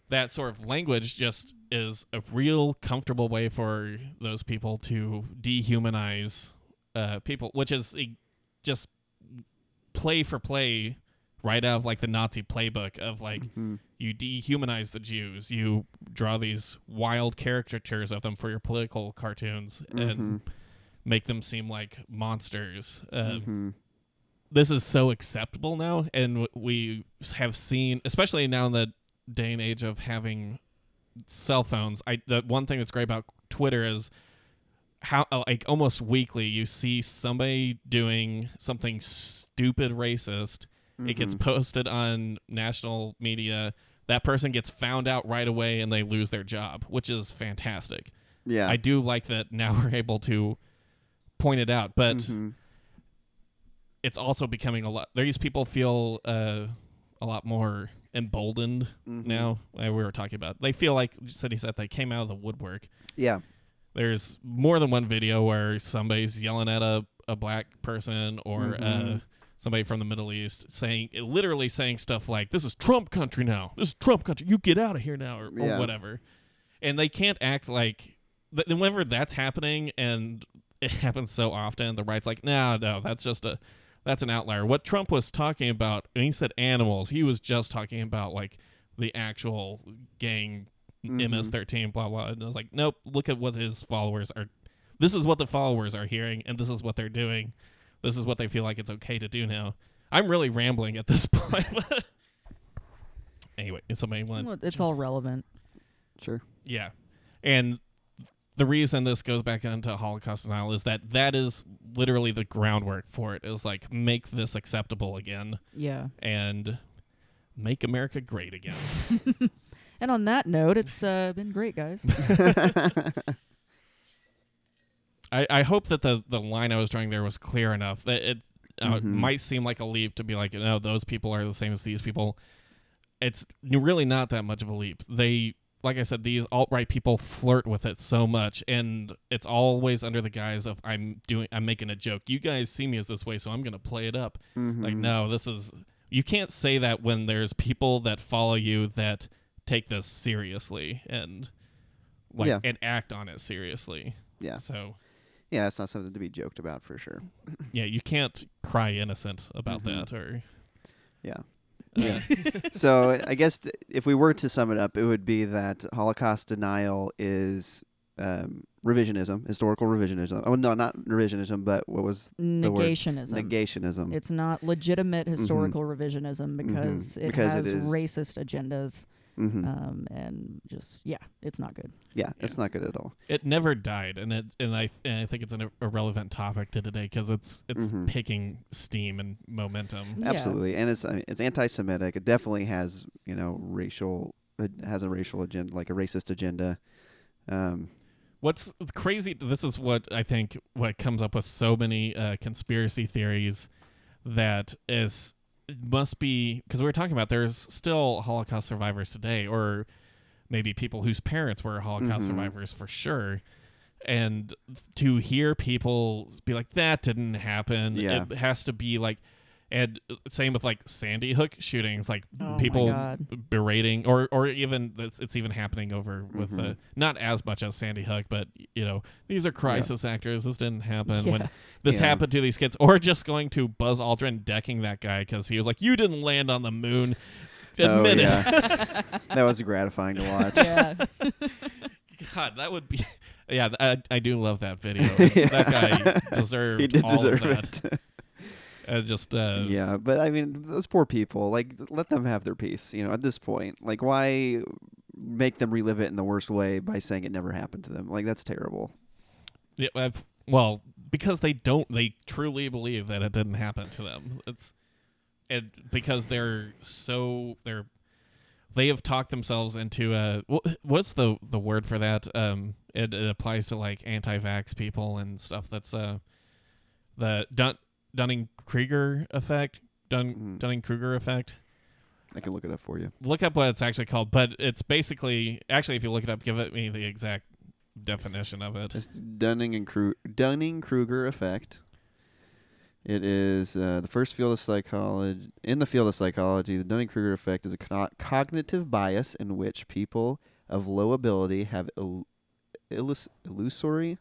C: that sort of language just is a real comfortable way for those people to dehumanize uh, people, which is a, just play for play right out of like the Nazi playbook of like
A: Mhm.
C: You dehumanize the Jews, you draw these wild caricatures of them for your political cartoons and
A: Mhm.
C: make them seem like monsters. Uh,
A: Mhm.
C: this is so acceptable now, and we have seen, especially now in the day and age of having cell phones. I the one thing that's great about Twitter is how uh, like almost weekly you see somebody doing something stupid racist. It gets
A: Mhm.
C: posted on national media. That person gets found out right away, and they lose their job, which is fantastic.
A: yeah.
C: I do like that now we're able to point it out, but
A: Mhm.
C: it's also becoming a lot. These people feel uh, a lot more emboldened
A: Mhm.
C: now. Uh, we were talking about. They feel like City said they came out of the woodwork.
A: Yeah.
C: There's more than one video where somebody's yelling at a, a black person or uh,
A: Mhm.
C: Somebody from the Middle East saying, literally saying stuff like, "This is Trump country now. This is Trump country. You get out of here now," or, or whatever. And they can't act like. th- Whenever that's happening, and it happens so often, the right's like, "No, no, that's just a." That's an outlier. What Trump was talking about, when he said animals, he was just talking about like the actual gang
A: Mhm.
C: MS13, blah blah. And I was like, nope. Look at what his followers are. This is what the followers are hearing, and this is what they're doing. This is what they feel like it's okay to do now. I'm really rambling at this point. anyway, if somebody want,
B: Well, It's all relevant.
A: Sure.
C: yeah, and the reason this goes back into Holocaust denial is that that is literally the groundwork for it. Is like make this acceptable again
B: Yeah.
C: and make America great again.
B: And on that note, it's uh, been great, guys.
C: I, I hope that the, the line I was drawing there was clear enough. That it uh,
A: Mhm.
C: might seem like a leap to be like, no, those people are the same as these people. It's really not that much of a leap. They, like I said, these alt right people flirt with it so much, and it's always under the guise of I'm doing, I'm making a joke. You guys see me as this way, so I'm gonna play it up. Like,
A: Mhm.
C: no, this is you can't say that when there's people that follow you that take this seriously and like
A: Yeah.
C: and act on it seriously.
A: Yeah.
C: So
A: Yeah, it's not something to be joked about for sure.
C: yeah, you can't cry innocent about
A: Mhm.
C: that or
A: Yeah.
C: uh,
A: so I guess th- if we were to sum it up, it would be that Holocaust denial is um, revisionism, historical revisionism. Oh no, not revisionism, but what was the word?
B: Negationism.
A: negationism?
B: It's not legitimate historical revisionism because it
A: Mm-hmm. Because
B: has
A: is-
B: racist agendas,
A: hmm
B: um, and just yeah, it's not good.
A: yeah, it's not good at all.
C: it never died and it and I and I think it's an irrelevant topic to today because it's it's
A: Mhm.
C: picking steam and momentum.
B: Yeah.
A: Absolutely, and it's I mean, it's anti-Semitic. It definitely has you know racial. It has a racial agenda, like a racist agenda. Um,
C: What's crazy? This is what I think. What comes up with so many uh, conspiracy theories that is it must be because we were talking about there's still Holocaust survivors today, or maybe people whose parents were Holocaust
A: Mhm.
C: survivors for sure. And to hear people be like that didn't happen,
A: Yeah.
C: it has to be like, and same with like Sandy Hook shootings, like
B: Oh
C: people berating or or even it's, it's even happening over with uh,
A: Mhm.
C: not as much as Sandy Hook, but you know these are crisis actors. This didn't happen
B: Yeah.
C: when this
A: Yeah.
C: happened to these kids, or just going to Buzz Aldrin decking that guy because he was like, "You didn't land on the moon."
A: oh
C: Admit it.
A: yeah, that was gratifying to watch.
B: yeah,
C: God, that would be. Yeah, I, I do love that video. That guy deserved.
A: he did
C: all
A: deserve
C: of that.
A: it.
C: Uh, just uh,
A: yeah, but I mean, those poor people. Like, let them have their peace. You know, at this point, like, why make them relive it in the worst way by saying it never happened to them? Like, that's terrible.
C: Yeah, I've, well, because they don't, they truly believe that it didn't happen to them. It's, and because they're so they're, they have talked themselves into a what's the the word for that? Um, it, it applies to like anti-vax people and stuff. That's uh, the Dun Dunning Kruger effect. Dun
A: Mhm.
C: Dunning Kruger effect.
A: I can look it up for you.
C: Look up what it's actually called, but it's basically actually if you look it up, give it me the exact definition of it.
A: It's Dunning and Kru- Dunning Kruger effect. It is uh, the first field of psychology. In the field of psychology, the Dunning Kruger effect is a co- cognitive bias in which people of low ability have il- illus- illusory,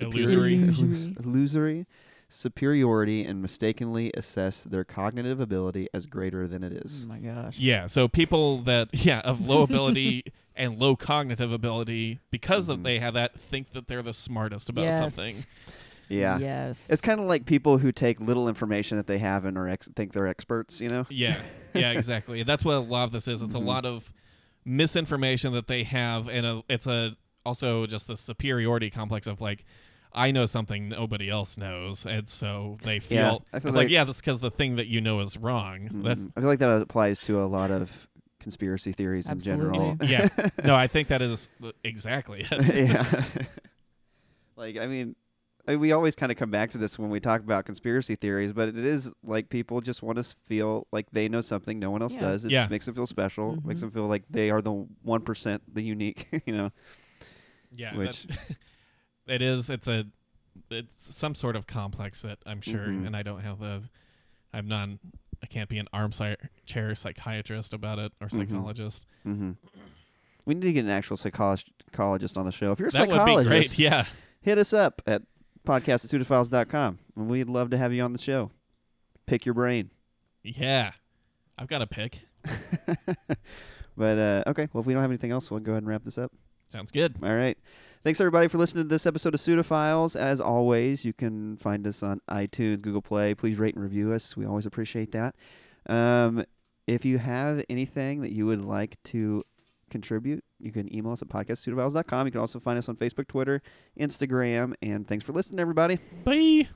C: Illusory.
B: Illusory.
A: illusory superiority and mistakenly assess their cognitive ability as greater than it is.
B: oh my gosh.
C: Yeah, so people that yeah of low ability and low cognitive ability because
A: Mhm.
C: of they have that think that they're the smartest about
B: yes.
C: something.
A: Yeah.
B: Yes.
A: It's kind of like people who take little information that they have and are ex- think they're experts, you know?
C: Yeah, yeah, exactly. That's what a lot of this is. It's
A: Mhm.
C: a lot of misinformation that they have, and a, it's a also just the superiority complex of like. I know something nobody else knows, and so they feel
A: Yeah, I
C: it's like,
A: like-
C: yeah, that's because the thing that you know is wrong. That's
A: Mhm. I feel like that applies to a lot of conspiracy theories in general.
C: Yeah. No, I think that is exactly it.
A: yeah. like I mean, I- we always kind of come back to this when we talk about conspiracy theories, but it is like people just want to feel like they know something no one else
B: Yeah.
A: does. It
C: Yeah.
A: makes them feel special. Makes
B: Mhm.
A: them feel like they are the one percent, the unique. You know.
C: Yeah,
A: Which-
C: that- it is. It's a it's some sort of complex that I'm sure,
A: Mhm.
C: and I don't have the. I'm not. I can't be an armchair chair psychiatrist about it or
A: Mhm.
C: psychologist.
A: hmm We need to get an actual psychologist on the show. If you're a
C: That would be
A: psychologist,
C: great. Yeah.
A: hit us up at podcast at pseudofiles.com and we'd love to have you on the show. Pick your brain.
C: Yeah. I've got a pick.
A: but uh, okay, well, if we don't have anything else, we'll go ahead and wrap this up.
C: Sounds good.
A: All right. Thanks everybody for listening to this episode of Pseudophiles. As always, you can find us on iTunes, Google Play. Please rate and review us. We always appreciate that. Um, if you have anything that you would like to contribute, you can email us at podcastpseudophiles.com. You can also find us on Facebook, Twitter, Instagram, and thanks for listening, everybody.
C: Bye.